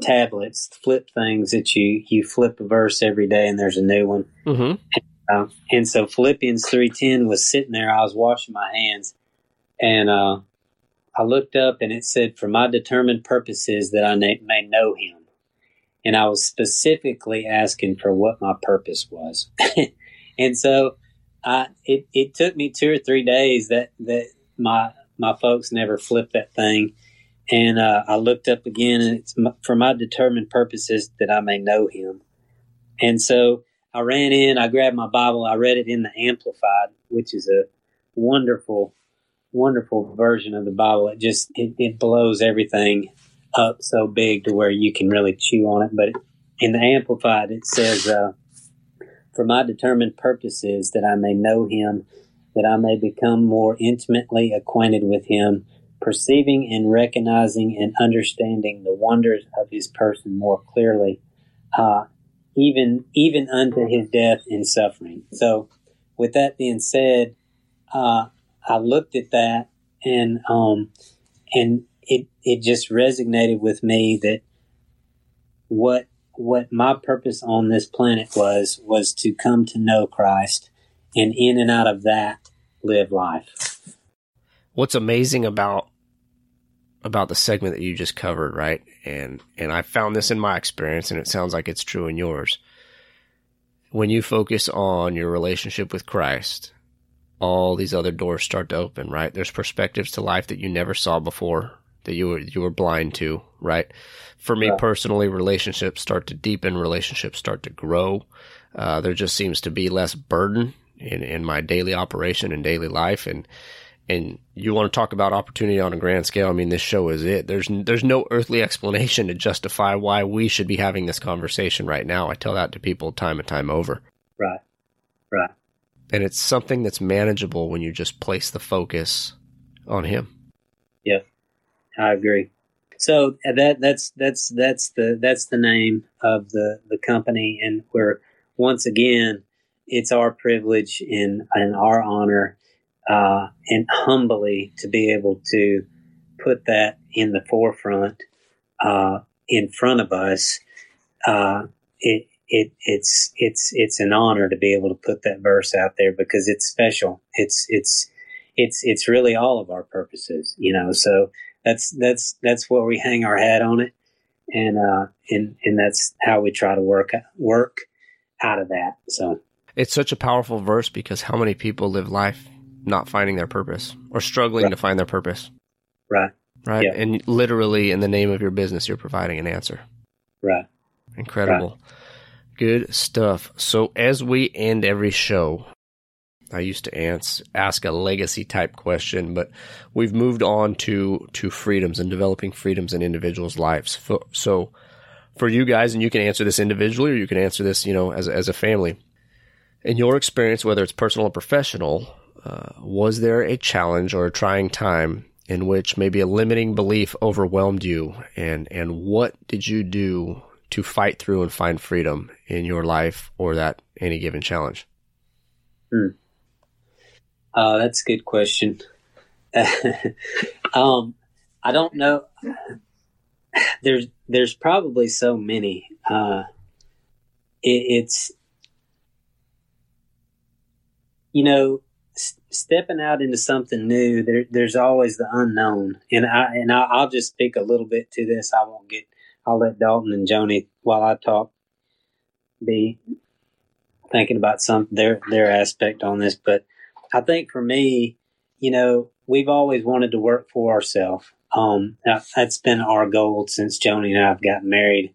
B: tablets, flip things that you you flip a verse every day, and there's a new one.
A: Mm-hmm.
B: Uh, and so Philippians three ten was sitting there. I was washing my hands, and uh, I looked up, and it said, "For my determined purposes that I may, may know Him." And I was specifically asking for what my purpose was, [LAUGHS] and so I it, it took me two or three days that that my my folks never flipped that thing, and uh, I looked up again, and it's my, for my determined purposes that I may know Him, and so I ran in, I grabbed my Bible, I read it in the Amplified, which is a wonderful, wonderful version of the Bible. It just it, it blows everything up so big to where you can really chew on it. But in the Amplified, it says, uh, "For my determined purpose is that I may know Him, that I may become more intimately acquainted with Him." Perceiving and recognizing and understanding the wonders of his person more clearly, uh, even even unto his death and suffering. So, with that being said, uh, I looked at that and um, and it it just resonated with me that what what my purpose on this planet was was to come to know Christ and in and out of that live life.
A: What's amazing about about the segment that you just covered, right? And and I found this in my experience and it sounds like it's true in yours. When you focus on your relationship with Christ, all these other doors start to open, right? There's perspectives to life that you never saw before that you were you were blind to, right? For me personally, relationships start to deepen, relationships start to grow. Uh, there just seems to be less burden in in my daily operation and daily life, and and you want to talk about opportunity on a grand scale. I mean, this show is it. There's there's no earthly explanation to justify why we should be having this conversation right now. I tell that to people time and time over.
B: Right, right.
A: And it's something that's manageable when you just place the focus on Him.
B: Yeah, I agree. So uh, that that's that's that's the that's the name of the the company, and where once again, it's our privilege and and our honor uh, and humbly to be able to put that in the forefront uh, in front of us. Uh, it, it, it's it's it's an honor to be able to put that verse out there because it's special. It's it's it's it's really all of our purposes, you know. So that's that's that's where we hang our hat on it, and uh, and and that's how we try to work work out of that. So
A: it's such a powerful verse because how many people live life not finding their purpose or struggling
B: Right.
A: to find their purpose,
B: right,
A: right?
B: Yeah.
A: And literally, in the name of your business, you're providing an answer.
B: right.
A: Incredible. Good stuff. So, as we end every show, I used to ans- ask a legacy type question, but we've moved on to, to freedoms and developing freedoms in individuals' lives. Fo- So, for you guys, and you can answer this individually or you can answer this, you know, as, as a family. In your experience, whether it's personal or professional, uh, was there a challenge or a trying time in which maybe a limiting belief overwhelmed you and and what did you do to fight through and find freedom in your life or that any given challenge
B: Uh, that's a good question. [LAUGHS] um, I don't know. There's there's probably so many. Uh, it, it's you know s- stepping out into something new. There, there's always the unknown, and I and I, I'll just speak a little bit to this. I won't get. I'll let Dalton and Joni while I talk be thinking about some their their aspect on this, but I think for me, you know, we've always wanted to work for ourselves. Um, that- that's been our goal since Joni and I have gotten married.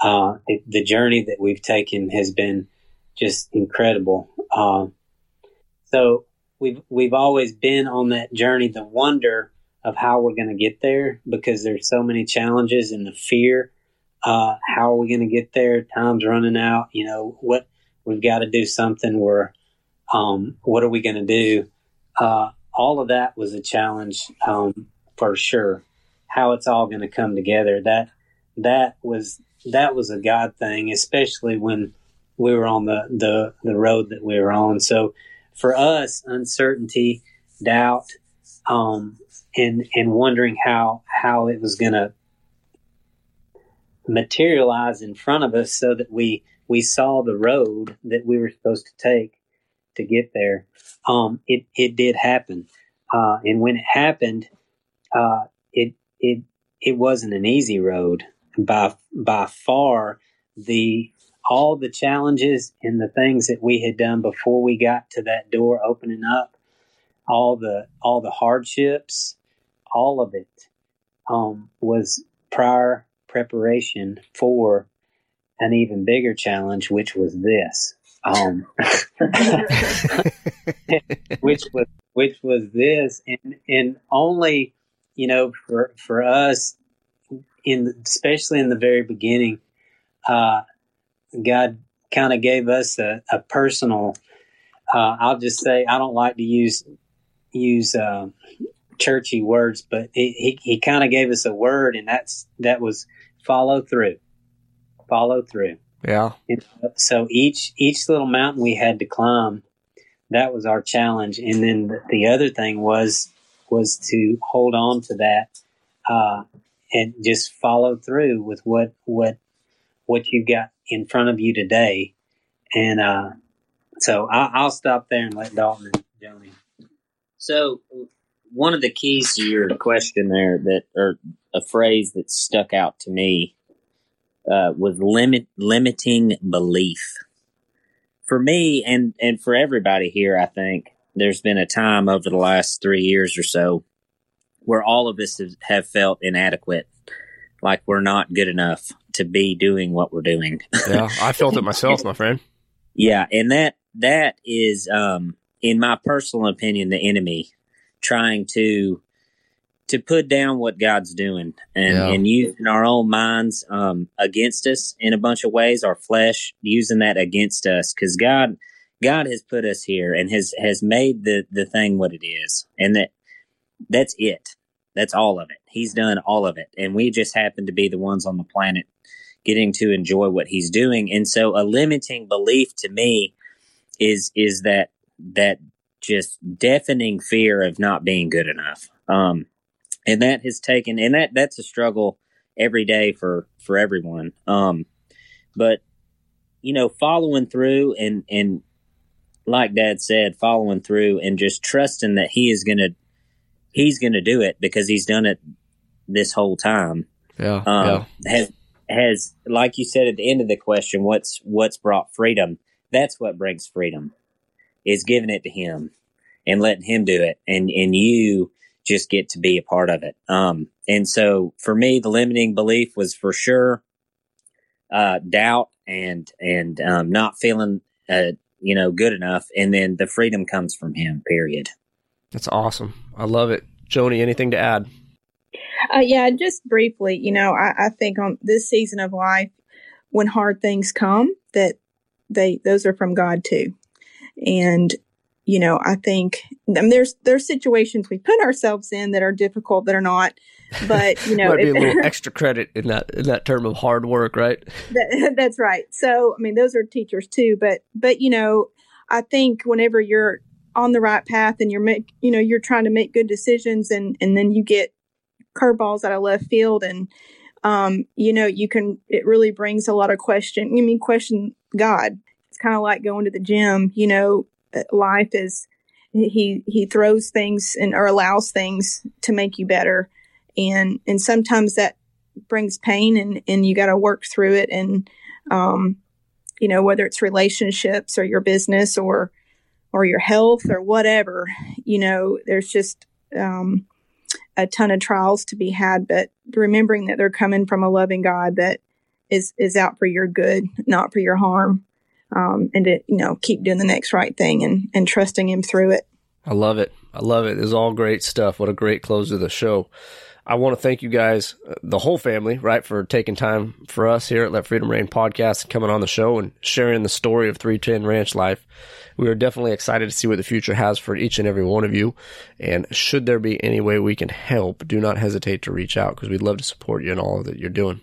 B: Uh, it, the journey that we've taken has been just incredible. Um, so we've we've always been on that journey. The wonder of how we're going to get there because there's so many challenges and the fear. Uh, how are we going to get there? Time's running out. You know what? We've got to do something. Where um, what are we going to do? Uh, all of that was a challenge um, for sure. How it's all going to come together that that was that was a God thing, especially when we were on the, the, the road that we were on. So for us, uncertainty, doubt, um, and, and wondering how, how it was going to materialize in front of us so that we, we saw the road that we were supposed to take to get there. Um, it, it did happen. Uh, and when it happened, uh, it, it, it wasn't an easy road by, by far the, all the challenges and the things that we had done before we got to that door opening up, all the, all the hardships, all of it, um, was prior preparation for an even bigger challenge, which was this. Um, [LAUGHS] which was which was this, and and only you know for for us in especially in the very beginning, uh, God kind of gave us a, a personal. Uh, I'll just say I don't like to use use uh, churchy words, but he he, he kind of gave us a word, and that's that was follow through, follow through.
A: Yeah.
B: So each each little mountain we had to climb, that was our challenge. And then the, the other thing was was to hold on to that uh, and just follow through with what what what you got in front of you today. And uh, so I, will stop there and let Dalton and Joni.
D: So one of the keys to your question there that or a phrase that stuck out to me uh, was limit limiting belief. For me and and for everybody here, I think there's been a time over the last three years or so where all of us have felt inadequate, like we're not good enough to be doing what we're doing. [LAUGHS]
A: yeah, I felt it myself, my friend.
D: Yeah, and that that is, um, in my personal opinion, the enemy trying to to put down what God's doing and, yeah. and using our own minds um, against us in a bunch of ways, our flesh using that against us, because God God has put us here and has has made the the thing what it is, and that that's it. That's all of it. He's done all of it, and we just happen to be the ones on the planet getting to enjoy what He's doing. And so, a limiting belief to me is is that that just deafening fear of not being good enough. Um, and that has taken and that that's a struggle every day for for everyone. Um but you know following through and and like dad said following through and just trusting that he is gonna he's gonna do it because he's done it this whole time.
A: Yeah, um,
D: yeah. has has like you said at the end of the question what's what's brought freedom? That's what brings freedom is giving it to him and letting him do it. And and you just get to be a part of it. Um, and so for me, the limiting belief was for sure uh, doubt and and um, not feeling uh, you know good enough, and then the freedom comes from Him. Period.
A: That's awesome. I love it, Joni. Anything to add?
C: Uh, yeah, just briefly. You know, I, I think on this season of life, when hard things come, that they those are from God too, and you know, I think I mean, there's there's situations we put ourselves in that are difficult that are not, but you know, [LAUGHS]
A: might be a little [LAUGHS] extra credit in that in that term of hard work, right?
C: That, [LAUGHS] that's right. So I mean, those are teachers too, but but you know, I think whenever you're on the right path and you're make you know you're trying to make good decisions and and then you get curveballs out of left field and um you know you can it really brings a lot of question. You mean question God? It's kind of like going to the gym. You know, life is he he throws things and or allows things to make you better. And and sometimes that brings pain and and you got to work through it. And um you know whether it's relationships or your business or or your health or whatever you know there's just um a ton of trials to be had. But remembering that they're coming from a loving god that is is out for your good not for your harm um, and to you know keep doing the next right thing and and trusting him through it.
A: I love it. I love it. It's all great stuff. What a great close to the show. I want to thank you guys, uh, the whole family, right, for taking time for us here at Let Freedom Rein podcast and coming on the show and sharing the story of 310 Ranch Life. We are definitely excited to see what the future has for each and every one of you. And should there be any way we can help, do not hesitate to reach out because we'd love to support you in all that you're doing.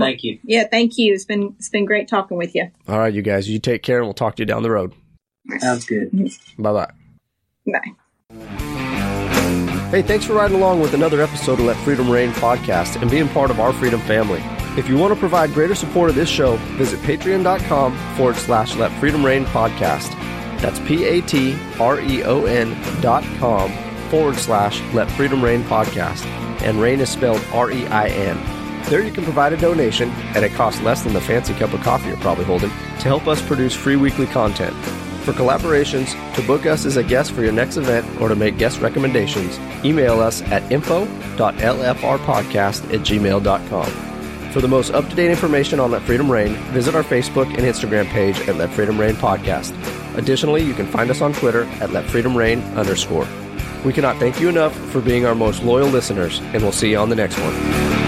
B: Thank you.
C: Yeah, thank you. It's been it's been great talking with you.
A: All right, you guys, you take care and we'll talk to you down the road.
B: Sounds good.
A: Bye bye.
C: Bye.
A: Hey, thanks for riding along with another episode of Let Freedom Rein podcast and being part of our freedom family. If you want to provide greater support of this show, visit patreon.com forward slash Let Freedom Rein podcast. That's P A T R E O N dot com forward slash Let Freedom Rein podcast. And Rein is spelled R E I N. There you can provide a donation at a cost less than the fancy cup of coffee you're probably holding to help us produce free weekly content. For collaborations, to book us as a guest for your next event, or to make guest recommendations, email us at info.lfrpodcast at gmail.com. For the most up to date information on Let Freedom Rein, visit our Facebook and Instagram page at Let Freedom Rein Podcast. Additionally, you can find us on Twitter at Let Freedom Rein underscore. We cannot thank you enough for being our most loyal listeners, and we'll see you on the next one.